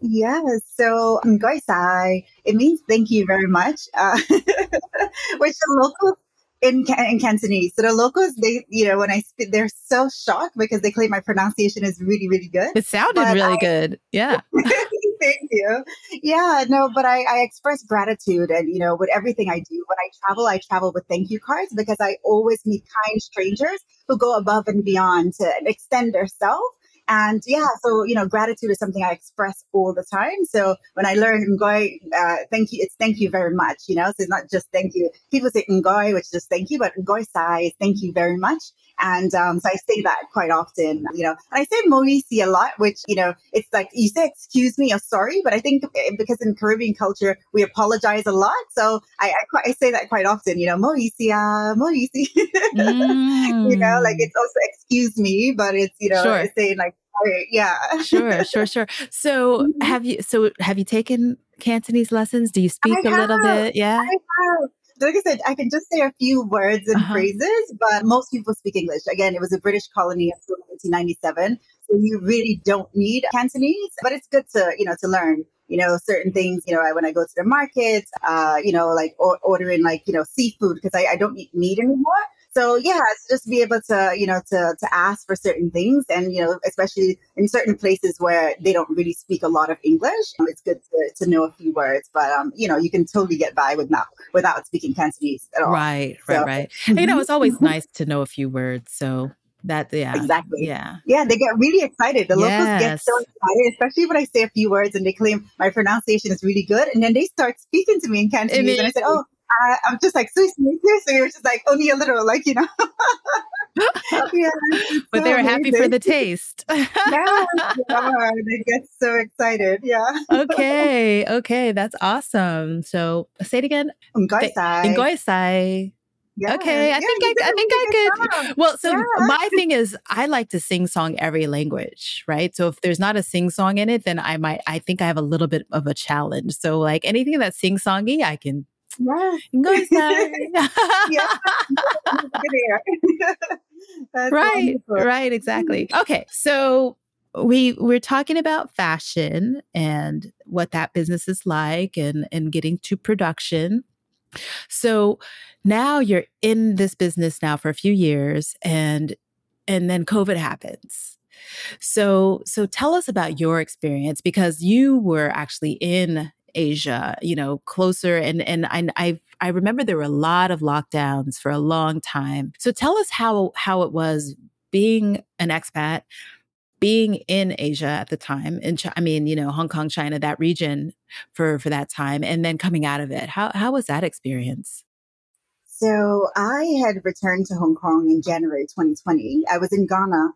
Yeah, so Ngoisai, it means thank you very much, uh, which the locals in, in Cantonese. So the locals, they, you know, when I speak, they're so shocked because they claim my pronunciation is really, really good. It sounded but really I, good. Yeah. thank you. Yeah, no, but I, I express gratitude and, you know, with everything I do. When I travel, I travel with thank you cards because I always meet kind strangers who go above and beyond to extend their self and yeah, so, you know, gratitude is something I express all the time. So when I learn Ngoy, uh, thank you, it's thank you very much, you know, so it's not just thank you. People say Ngoy, which is just thank you, but Ngoy Sai, thank you very much. And um, so I say that quite often, you know, and I say moisi a lot, which, you know, it's like you say excuse me or sorry, but I think eh, because in Caribbean culture, we apologize a lot. So I, I, I say that quite often, you know, moisi, uh, moisi, mm. you know, like mm. it's also excuse me, but it's, you know, sure. saying like, yeah. sure, sure, sure. So have you, so have you taken Cantonese lessons? Do you speak I a have. little bit? Yeah like I said, I can just say a few words and uh-huh. phrases, but most people speak English. Again, it was a British colony until 1997, so you really don't need Cantonese. But it's good to you know to learn. You know certain things. You know when I go to the markets uh, you know like or- ordering like you know seafood because I, I don't eat meat anymore. So yeah, it's just be able to, you know, to to ask for certain things, and you know, especially in certain places where they don't really speak a lot of English, it's good to, to know a few words. But um, you know, you can totally get by with not without speaking Cantonese at all. Right, so, right, right. you know, it's always nice to know a few words. So that yeah exactly yeah yeah they get really excited the yes. locals get so excited especially when i say a few words and they claim my pronunciation is really good and then they start speaking to me in cantonese and i said oh I, am just like, seriously, seriously. It was just like only a little, like, you know. yeah, but so they were amazing. happy for the taste. yeah, yeah, they get so excited. Yeah. okay. Okay. That's awesome. So say it again. Ngoisai. Ngoisai Yeah. Okay, I Yeah, think I, I think I could. job. Well, so Yeah. my thing is, I like to sing song every language, right? So if there's not a sing song in it, then I might. I think I have a little bit of a challenge. So like anything that's sing songy, I can Go inside. Yeah. That's right wonderful. right exactly okay so we we're talking about fashion and what that business is like and and getting to production so now you're in this business now for a few years and and then covid happens so so tell us about your experience because you were actually in asia you know closer and and i i I remember there were a lot of lockdowns for a long time. So tell us how how it was being an expat, being in Asia at the time, in Chi- I mean, you know, Hong Kong, China, that region for for that time, and then coming out of it. How how was that experience? So I had returned to Hong Kong in January 2020. I was in Ghana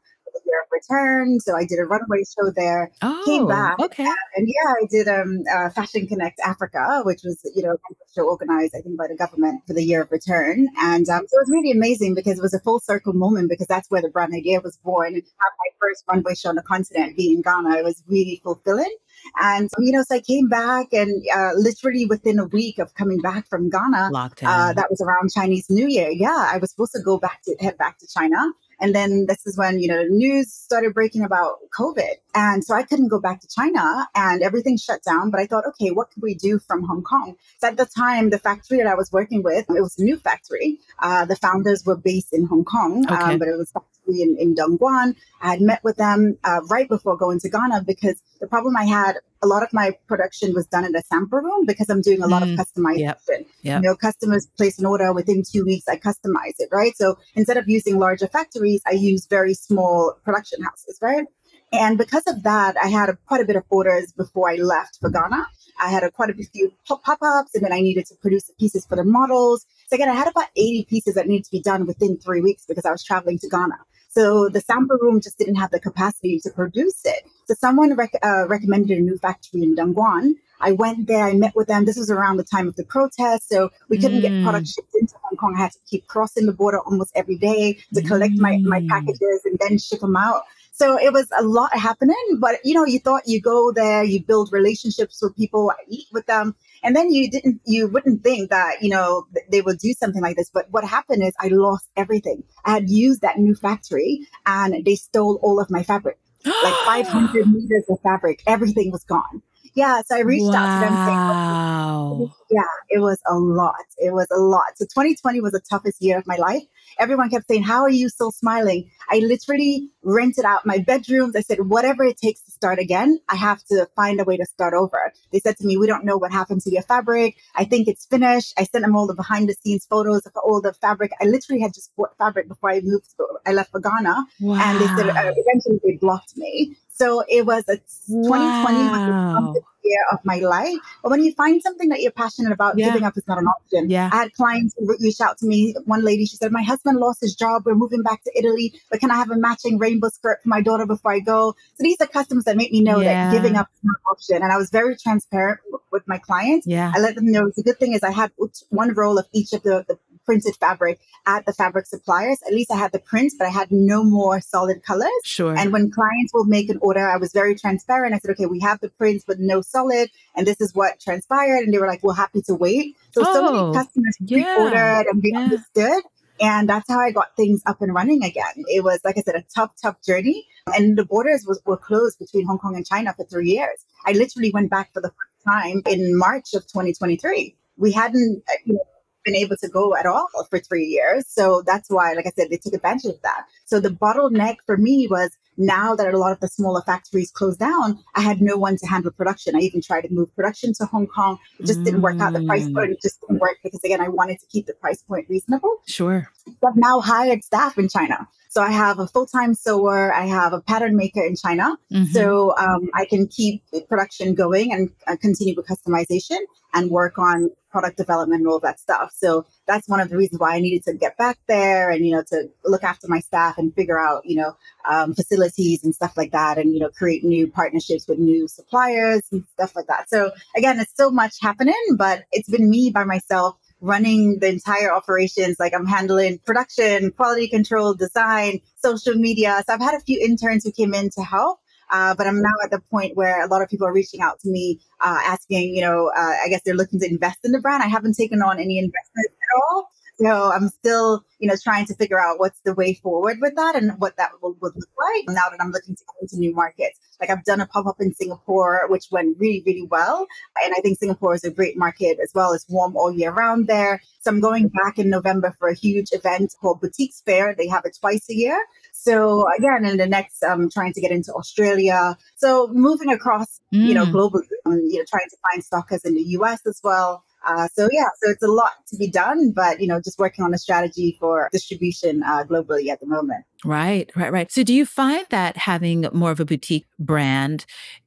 year of return. So I did a runway show there. Came Oh, back. okay. And yeah, I did um, uh, Fashion Connect Africa, which was, you know, a show organized, I think, by the government for the year of return. And um, so it was really amazing because it was a full circle moment because that's where the brand idea was born. And have my first runway show on the continent being in Ghana, it was really fulfilling. And, you know, so I came back and uh, literally within a week of coming back from Ghana, uh, that was around Chinese New Year. Yeah, I was supposed to go back to head back to China. And then this is when, you know, the news started breaking about COVID. And so I couldn't go back to China and everything shut down. But I thought, okay, what could we do from Hong Kong? So at the time, the factory that I was working with, it was a new factory. Uh, the founders were based in Hong Kong, Okay. um, but it was factory in, in Dongguan. I had met with them uh, right before going to Ghana because the problem I had, a lot of my production was done in a sample room because I'm doing a lot Mm, of customization. yep, yep. You know, customers place an order within two weeks, I customize it, right? So instead of using larger factories, I use very small production houses, right? And because of that, I had a, quite a bit of orders before I left for Ghana. I had a, quite a few pop ups, and then I needed to produce the pieces for the models. So again, I had about 80 pieces that needed to be done within three weeks because I was traveling to Ghana. So the sample room just didn't have the capacity to produce it. So someone rec- uh, recommended a new factory in Dongguan. I went there, I met with them. This was around the time of the protest. So we couldn't Mm. get products shipped into Hong Kong. I had to keep crossing the border almost every day to collect my, my Mm. packages and then ship them out. So it was a lot happening, but you know, you thought you go there, you build relationships with people, eat with them, and then you didn't, you wouldn't think that you know they would do something like this. But what happened is I lost everything. I had used that new factory, and they stole all of my fabric, like 500 meters of fabric. Everything was gone. Yeah, so I reached out to them saying, Wow. yeah, it was a lot. It was a lot. So 2020 was the toughest year of my life. Everyone kept saying, How are you still smiling? I literally rented out my bedrooms. I said, Whatever it takes to start again, I have to find a way to start over. They said to me, We don't know what happened to your fabric. I think it's finished. I sent them all the behind the scenes photos of all the fabric. I literally had just bought fabric before I moved. I left for Ghana. Wow. And they said, uh, eventually they blocked me. So it was a 2020 was the Wow. year of my life. But when you find something that you're passionate about, Yeah. giving up is not an option. Yeah. I had clients who re- reach out to me. One lady, she said, My husband lost his job. We're moving back to Italy, but can I have a matching rainbow skirt for my daughter before I go? So these are customers that make me know Yeah. that giving up is not an option. And I was very transparent with my clients. Yeah. I let them know the good thing is I had one roll of each of the, the printed fabric at the fabric suppliers. At least I had the prints, but I had no more solid colors. Sure. And when clients will make an order, I was very transparent. I said, okay, we have the prints, but no solid. And this is what transpired. And they were like, we're happy to wait. So, so Oh, many customers yeah, pre-ordered and they yeah. understood. And that's how I got things up and running again. It was, like I said, a tough, tough journey. And the borders was, were closed between Hong Kong and China for three years. I literally went back for the first time in March of 2023. We hadn't, uh, you know, been able to go at all for three years. So that's why, like I said, they took advantage of that. So the bottleneck for me was now that a lot of the smaller factories closed down, I had no one to handle production. I even tried to move production to Hong Kong. It just didn't work out. The price Mm. point just didn't work because again, I wanted to keep the price point reasonable. Sure. But now hired staff in China. So I have a full-time sewer, I have a pattern maker in China. Mhm. So um, I can keep production going and uh, continue with customization and work on product development and all that stuff. So that's one of the reasons why I needed to get back there and you know to look after my staff and figure out you know um, facilities and stuff like that, and you know create new partnerships with new suppliers and stuff like that. So again, it's so much happening, but it's been me by myself running the entire operations. Like I'm handling production, quality control, design, social media. So I've had a few interns who came in to help. Uh, but I'm now at the point where a lot of people are reaching out to me, uh, asking, you know, uh, I guess they're looking to invest in the brand. I haven't taken on any investment at all. So I'm still, you know, trying to figure out what's the way forward with that and what that will, would look like now that I'm looking to go into new markets. Like I've done a pop up in Singapore, which went really, really well. And I think Singapore is a great market as well. It's warm all year round there. So I'm going back in November for a huge event called Boutiques Fair. They have it twice a year. So again, in the next, I'm um, trying to get into Australia. So moving across, mm. you know, mm. globally, um, you know, trying to find stockers in the US as well. Uh, so yeah, so it's a lot to be done, but you know, just working on a strategy for distribution uh, globally at the moment. Right, right, right. So do you find that having more of a boutique brand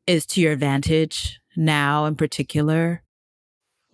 is to your advantage now in particular?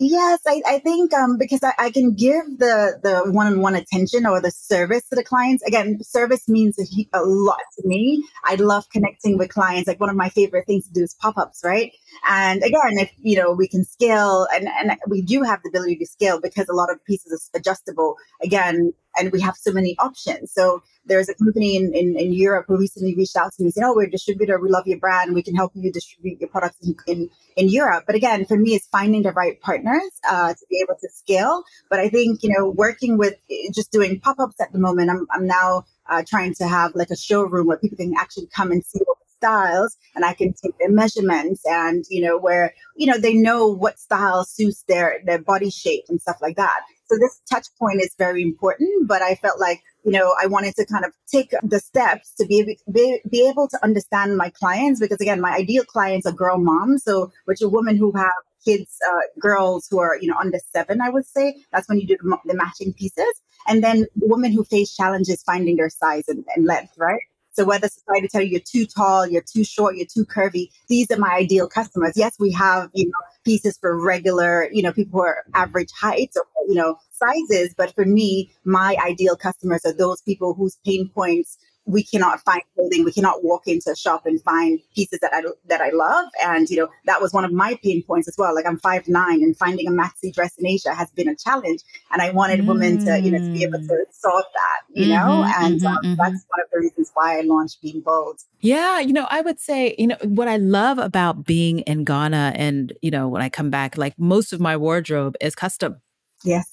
Yes, I, I think um, because I, I, can give the the one on one attention or the service to the clients. Again, service means a, a, lot to me. I love connecting with clients. Like one of my favorite things to do is pop ups, right? And again, if you know we can scale, and and we do have the ability to scale because a lot of pieces are adjustable. Again, and we have so many options. So there's a company in, in, in Europe who recently reached out to me saying, Oh, we're a distributor. We love your brand. We can help you distribute your products in, in, in Europe. But again, for me, it's finding the right partners uh, to be able to scale. But I think, you know, working with just doing pop ups at the moment, I'm, I'm now uh, trying to have like a showroom where people can actually come and see what styles and I can take their measurements and you know where you know they know what style suits their their body shape and stuff like that. So this touch point is very important, but I felt like, you know, I wanted to kind of take the steps to be, be, be able to understand my clients because again, my ideal clients are girl moms. So which are women who have kids, uh, girls who are, you know, under seven, I would say. That's when you do the, matching pieces. And then women who face challenges finding their size and, and length, right? So whether society tell you you're too tall, you're too short, you're too curvy, these are my ideal customers. Yes, we have, you know, pieces for regular, you know, people who are average heights or, you know, sizes. But for me, my ideal customers are those people whose pain points we cannot find clothing. We cannot walk into a shop and find pieces that I that I love. And you know that was one of my pain points as well. Like I'm five nine, and finding a maxi dress in Asia has been a challenge. And I wanted mm. women to you know to be able to mm. solve that. You mm-hmm, know, and um, mm-hmm. that's one of the reasons why I launched Beam Bold. Yeah, you know, I would say you know what I love about being in Ghana, and you know when I come back, like most of my wardrobe is custom. Yes.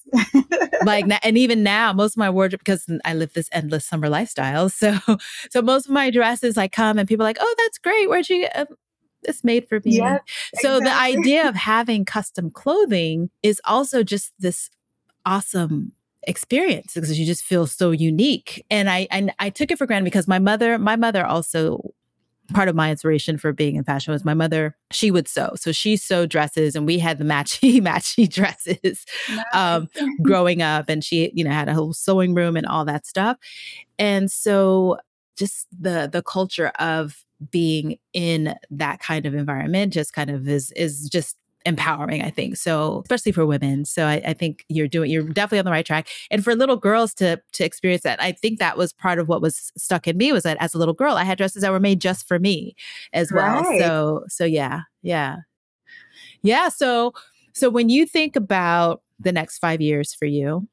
like and even now most of my wardrobe because I live this endless summer lifestyle. So so most of my dresses I come and people are like, "Oh, that's great. Where'd you get um, it's made for me." So exactly. the idea of having custom clothing is also just this awesome experience because you just feel so unique. And I, I I took it for granted because my mother my mother also part of my inspiration for being in fashion was my mother. She would sew. So she sewed dresses and we had the matchy, matchy dresses um, growing up. And she, you know, had a whole sewing room and all that stuff. And so just the the culture of being in that kind of environment just kind of is is just empowering, I think. So especially for women. So I, I, think you're doing you're definitely on the right track. And for little girls to to experience that, I think that was part of what was stuck in me was that as a little girl, I had dresses that were made just for me as well. Right. So so yeah, yeah. Yeah. So so when you think about the next five years for you,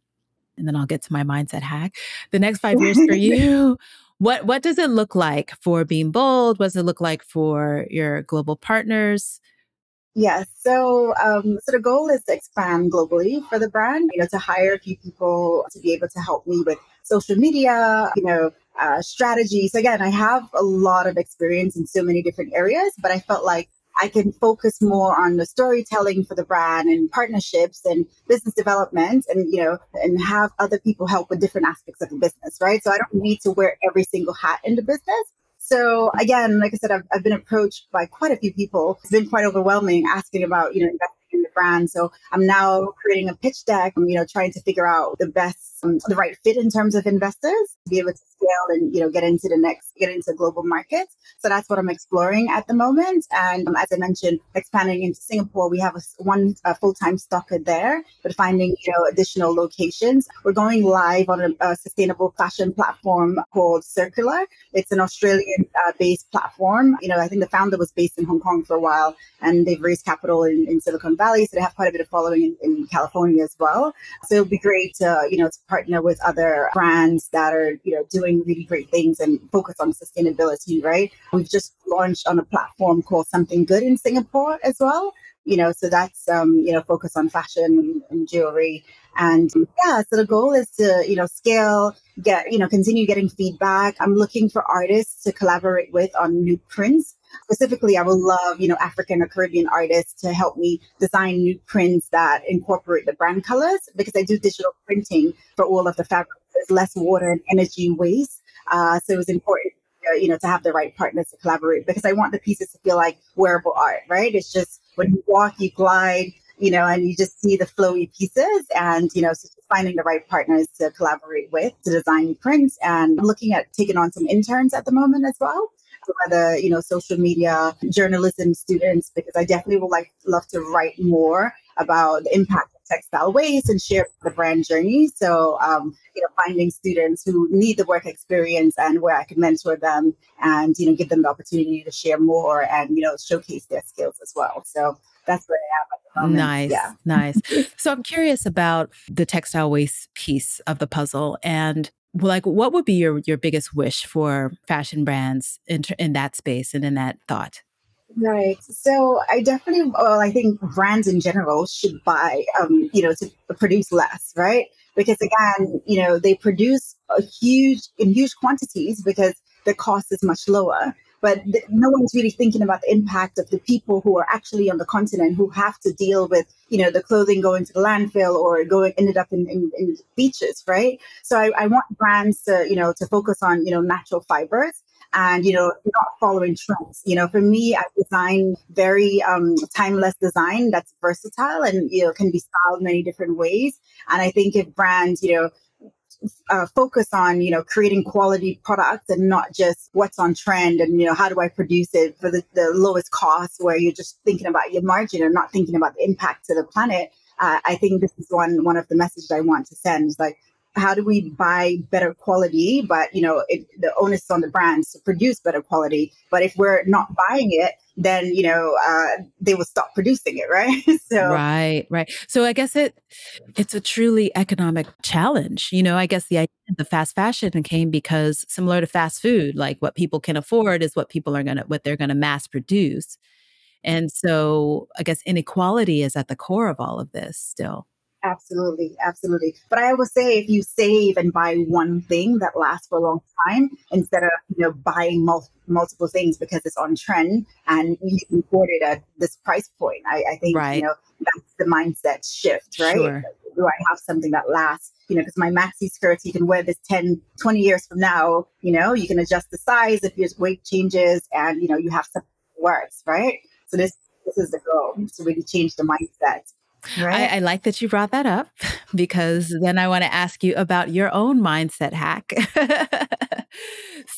and then I'll get to my mindset hack. The next five years for you. What what does it look like for being bold? What does it look like for your global partners? Yes. So, um, so the goal is to expand globally for the brand. You know, to hire a few people to be able to help me with social media. You know, uh, strategies. Again, I have a lot of experience in so many different areas, but I felt like I can focus more on the storytelling for the brand and partnerships and business development and you know and have other people help with different aspects of the business, right? So I don't need to wear every single hat in the business. So again, like I said, I've, I've been approached by quite a few people. It's been quite overwhelming asking about, you know, investing in the brand. So I'm now creating a pitch deck. I'm, you know, trying to figure out the best um, the right fit in terms of investors to be able to scale and you know get into the next get into global markets. So that's what I'm exploring at the moment. And um, as I mentioned, expanding into Singapore, we have a, one full time stocker there, but finding you know additional locations. We're going live on a, a sustainable fashion platform called Circular. It's an Australian uh, based platform. You know, I think the founder was based in Hong Kong for a while, and they've raised capital in, in Silicon Valley, so they have quite a bit of following in, in California as well. So it'll be great to you know to partner with other brands that are you know doing really great things and focus on sustainability. Right? We've just launched on a platform called Something Good in Singapore as well you know so that's um you know focus on fashion and jewelry and yeah so the goal is to you know scale get you know continue getting feedback i'm looking for artists to collaborate with on new prints specifically i would love you know african or caribbean artists to help me design new prints that incorporate the brand colors because i do digital printing for all of the fabric less water and energy waste uh, so it was important you know to have the right partners to collaborate because i want the pieces to feel like wearable art right? It's just when you walk, you glide, you know, and you just see the flowy pieces and, you know, so finding the right partners to collaborate with to design prints and looking at taking on some interns at the moment as well whether you know social media journalism students because i definitely would like love to write more about the impact textile waste and share the brand journey so um, you know finding students who need the work experience and where i can mentor them and you know give them the opportunity to share more and you know showcase their skills as well so that's where i am at the moment. Nice, yeah. nice. So I'm curious about the textile waste piece of the puzzle, and like what would be your your biggest wish for fashion brands in in that space and in that thought right. So i definitely well i think brands in general should buy um you know to produce less right? Because again you know they produce a huge in huge quantities because the cost is much lower. But th- no one's really thinking about the impact of the people who are actually on the continent who have to deal with you know the clothing going to the landfill or going ended up in, in, in beaches right? So I, I want brands to you know to focus on you know natural fibers and you know not following trends you know for me i design very um, timeless design that's versatile and you know can be styled many different ways and i think if brands you know uh, focus on you know creating quality products and not just what's on trend and you know how do I produce it for the, the lowest cost where you're just thinking about your margin and not thinking about the impact to the planet. Uh, I think this is one one of the messages I want to send. Is like how do we buy better quality? But you know it, the onus is on the brands to produce better quality. But if we're not buying it then you know uh, they will stop producing it right? So right right. So i guess it it's a truly economic challenge. You know i guess the the fast fashion came because similar to fast food like what people can afford is what people are to what they're to mass produce. And so i guess inequality is at the core of all of this still Absolutely, absolutely. But I always say if you save and buy one thing that lasts for a long time instead of you know buying mul- multiple things because it's on trend and you can afford it at this price point, I, I think right. you know that's the mindset shift, right? Sure. Do I have something that lasts? You know, because my maxi skirts, you can wear this 10, 20 years from now. You know, you can adjust the size if your weight changes, and you know you have something that works, right? So this this is the goal to really change the mindset Right. I, I, like that you brought that up because then I want to ask you about your own mindset hack.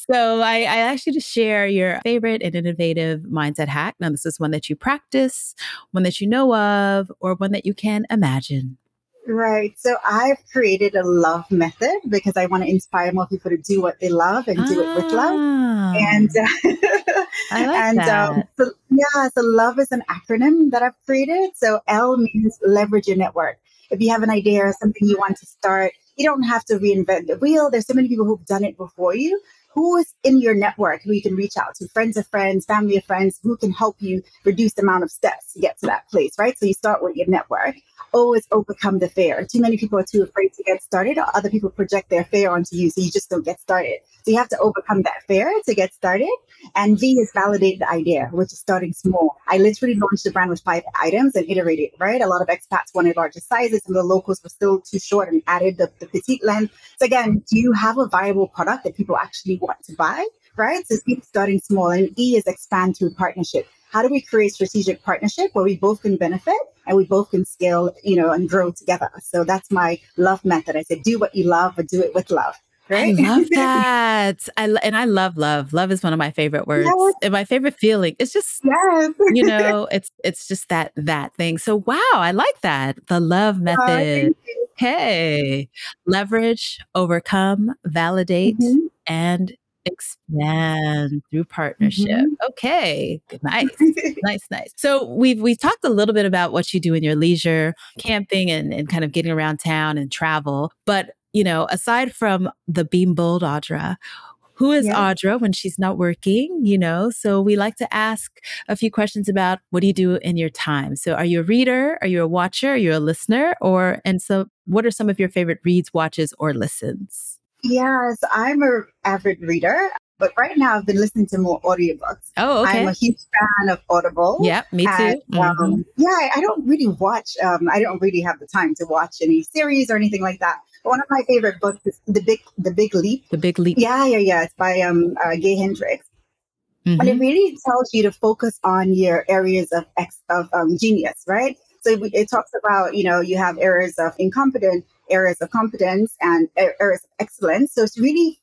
so I, I asked you to share your favorite and innovative mindset hack. Now, this is one that you practice, one that you know of, or one that you can imagine. Right. So I've created a love method because I want to inspire more people to do what they love and ah, do it with love. And uh, I like and that. Um, so, yeah, so love is an acronym that I've created. So L means leverage your network. If you have an idea or something you want to start, you don't have to reinvent the wheel. There's so many people who've done it before you. Who is in your network who you can reach out to? Friends of friends family of friends who can help you reduce the amount of steps to get to that place right? So you start with your network. Always overcome the fear. Too many people are too afraid to get started or other people project their fear onto you so you just don't get started so you have to overcome that fear to get started and v is validate the idea which is starting small i literally launched the brand with five items and iterated right a lot of expats wanted larger sizes and the locals were still too short and added the, the petite length so again do you have a viable product that people actually want to buy, right? So keep starting small. And E is expand through partnership. how do we create strategic partnership where we both can benefit and we both can scale, you know, and grow together. So that's my love method. I said, do what you love, but do it with love. Right? I love that. I and I love love. Love is one of my favorite words. Yes. And my favorite feeling. It's just yes. you know, it's it's just that that thing. So wow, I like that. The love method. Oh, hey. Leverage, overcome, validate, mm-hmm. and expand through partnership. Mm-hmm. Okay, nice, nice, nice. So we've we've talked a little bit about what you do in your leisure, camping, and and kind of getting around town and travel. But you know, aside from the Beam Bold Audra, who is yeah. Audra when she's not working, you know? So we like to ask a few questions about what do you do in your time? So are you a reader? Are you a watcher? Are you a listener? Or, and so what are some of your favorite reads, watches, or listens? Yes, I'm a avid reader. But right now, I've been listening to more audiobooks. Oh, okay. I'm a huge fan of Audible. Yeah, me too. And, mm-hmm. um, yeah, I don't really watch. Um, I don't really have the time to watch any series or anything like that. But one of my favorite books is the big, the Big Leap. The Big Leap. Yeah, yeah, yeah. It's by um, uh, Gay Hendricks. Mm-hmm. And it really tells you to focus on your areas of ex- of um, genius, right? So it talks about you know you have areas of incompetence, areas of competence, and areas of excellence. So it's really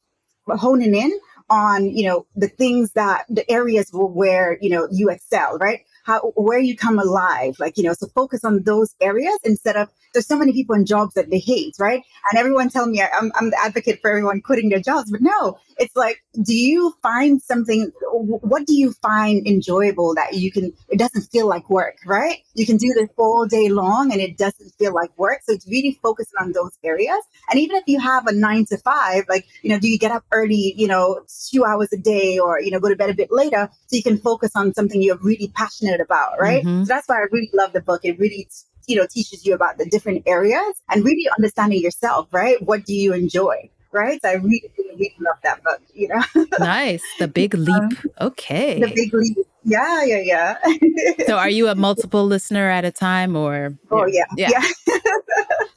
honing in on you know the things that the areas where you know you excel right how where you come alive like you know so focus on those areas instead of there's so many people in jobs that they hate right? And everyone tell me I'm, I'm the advocate for everyone quitting their jobs but no it's like do you find something what do you find enjoyable that you can it doesn't feel like work right? You can do this all day long and it doesn't feel like work. So it's really focusing on those areas. And even if you have a nine to five like you know do you get up early you know two hours a day or you know go to bed a bit later so you can focus on something you're really passionate about right mm-hmm. so that's why i really love the book it really you know teaches you about the different areas and really understanding yourself right what do you enjoy right? So I really, really love that book, you know. nice. The Big Leap. Um, okay. The Big Leap. Yeah, yeah, yeah. so are you a multiple listener at a time or? Oh, yeah. Yeah. Yeah,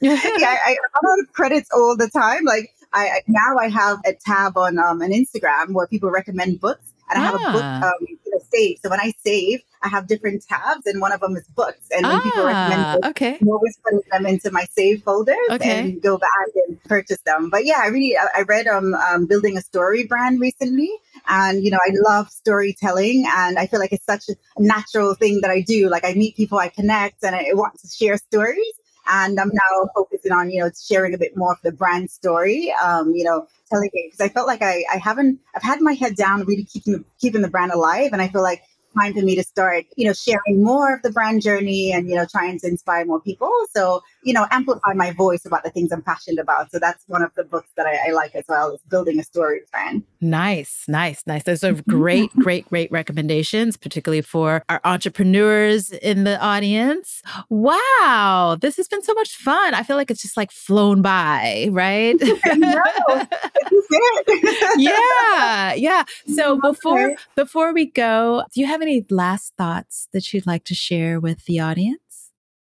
yeah I, I run credits all the time. Like I now I have a tab on um, an Instagram where people recommend books and I have a book ah. um, you know, saved. So when I save, I have different tabs, and one of them is books. And when ah, people recommend ah, books, okay. I'm always putting them into my save folders okay. and go back and purchase them. But yeah, I really I, I read um, um building a story brand recently, and you know I love storytelling, and I feel like it's such a natural thing that I do. Like I meet people, I connect, and I want to share stories and I'm now focusing on you know sharing a bit more of the brand story. Um, you know, telling it because I felt like I I haven't I've had my head down, really keeping keeping the brand alive, and I feel like time for me to start, you know, sharing more of the brand journey and, you know, trying to inspire more people. So, you know, amplify my voice about the things I'm passionate about. So that's one of the books that I, I like as well is building a story brand. Nice, nice, nice. Those are mm-hmm. great, great, great recommendations, particularly for our entrepreneurs in the audience. Wow, this has been so much fun. I feel like it's just like flown by, right? yeah, yeah. So before before we go, do you have any last thoughts that you'd like to share with the audience?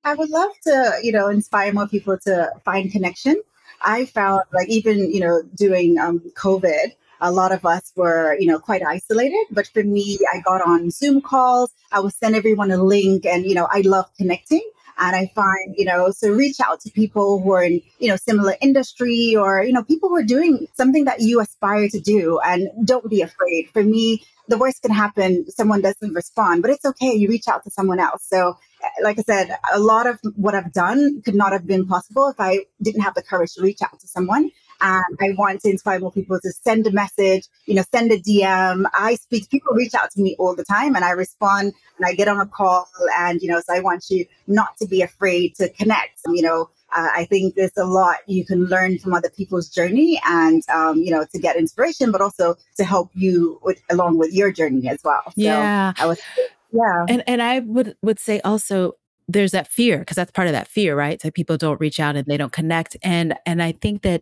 I would love to, you know, inspire more people to find connection. I found like even, you know, doing um, COVID, a lot of us were, you know, quite isolated. But for me, I got on Zoom calls. I would send everyone a link and, you know, I love connecting. And I find, you know, so reach out to people who are in, you know, similar industry or, you know, people who are doing something that you aspire to do and don't be afraid. For me, the worst can happen, someone doesn't respond, but it's okay. You reach out to someone else. So, eh, like I said, a lot of what I've done could not have been possible if I didn't have the courage to reach out to someone. And I want to inspire more people to send a message, you know, send a DM. I speak, people reach out to me all the time and I respond and I get on a call. And, you know, so I want you not to be afraid to connect, you know, uh, I think there's a lot you can learn from other people's journey and, um, you know, to get inspiration, but also to help you with, along with your journey as well. Yeah. So I was, yeah. And, and I would, would say also, there's that fear because that's part of that fear right so people don't reach out and they don't connect and and i think that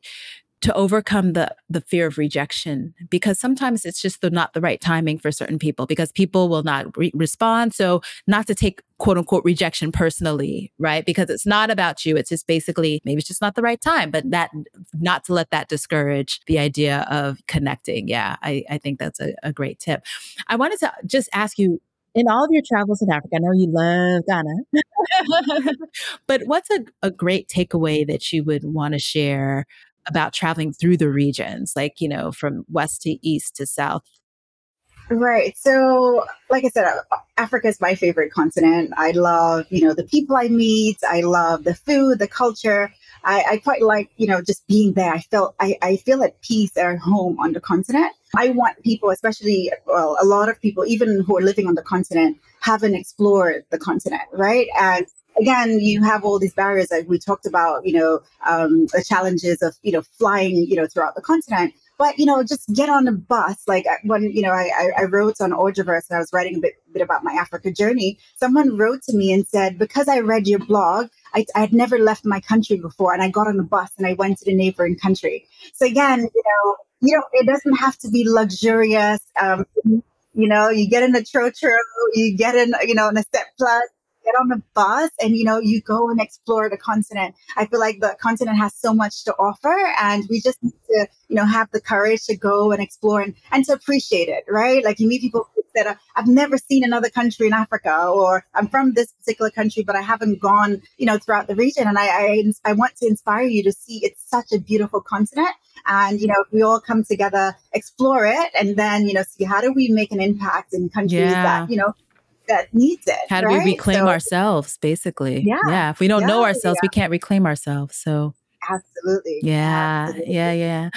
to overcome the the fear of rejection because sometimes it's just the not the right timing for certain people because people will not re- respond. So not to take quote unquote rejection personally right? Because it's not about you. It's just basically maybe it's just not the right time but that not to let that discourage the idea of connecting. Yeah i, I think that's a, a great tip. I wanted to just ask you in all of your travels in Africa, I know you love Ghana, but what's a, a great takeaway that you would want to share about traveling through the regions, like, you know, from west to east to south? Right. So, like I said, uh, Africa is my favorite continent. I love, you know, the people I meet. I love the food, the culture. I, I quite like, you know, just being there. I felt, I, I feel at peace at home on the continent. I want people, especially, well, a lot of people, even who are living on the continent, haven't explored the continent, right? And again, you have all these barriers that we talked about, you know, um, the challenges of, you know, flying, you know, throughout the continent. But, you know, just get on a bus. Like when, you know, I, I wrote on Audraverse and I was writing a bit, bit about my Africa journey, someone wrote to me and said, because I read your blog, I, I had never left my country before and I got on a bus and I went to the neighboring country. So again, you know, you know, it doesn't have to be luxurious. Um, you know, you get in a trotro, you get in, you know, in a step plus, get on the bus and, you know, you go and explore the continent. I feel like the continent has so much to offer and we just need to, you know, have the courage to go and explore and, and to appreciate it, right? Like you meet people that are, I've never seen another country in Africa or I'm from this particular country, but I haven't gone, you know, throughout the region. And I, I, I want to inspire you to see it's such a beautiful continent. And, you know, we all come together, explore it, and then, you know, see how do we make an impact in countries yeah. that, you know, that needs it. How do right? we reclaim so, ourselves, basically? Yeah. Yeah. If we don't yeah, know ourselves, yeah. we can't reclaim ourselves. So Absolutely. Yeah. Absolutely. Yeah. Yeah.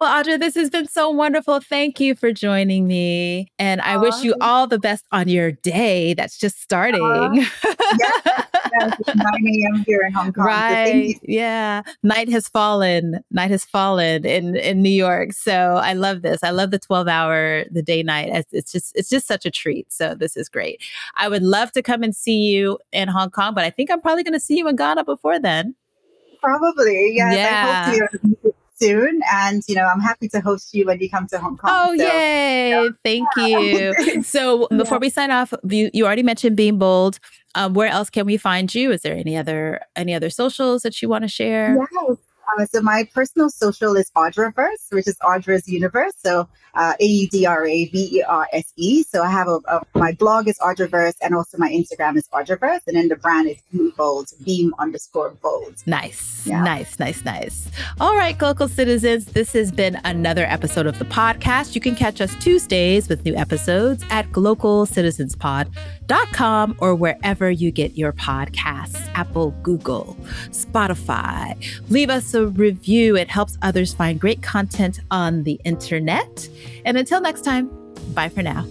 Well, Audra, this has been so wonderful. Thank you for joining me. And I wish you all the best on your day that's just starting. Yes, yes, 9 a.m. here in Hong Kong. Right. So yeah. Night has fallen. Night has fallen in, in New York. So I love this. I love the 12 hour, the day night. It's just, it's just such a treat. So this is great. I would love to come and see you in Hong Kong, but I think I'm probably going to see you in Ghana before then. Probably. Yes. Yeah. I hope to you soon. And, you know, I'm happy to host you when you come to Hong Kong. Oh, so, yay. Yeah. Thank you. so before yeah. we sign off, you, you already mentioned being bold. Um, where else can we find you? Is there any other any other socials that you want to share? Yes. Uh, so my personal social is Audraverse, which is Audra's Universe. So uh, A U D R A V E R S E. So I have a, a, my blog is Audraverse, and also my Instagram is Audraverse, and then the brand is Beam Bold, Beam underscore Bold. Nice, yeah. nice, nice, nice. All right, Glocal Citizens, this has been another episode of the podcast. You can catch us Tuesdays with new episodes at glocalcitizenspod.com or wherever you get your podcasts, Apple, Google, Spotify. Leave us a review. It helps others find great content on the internet. And until next time, bye for now.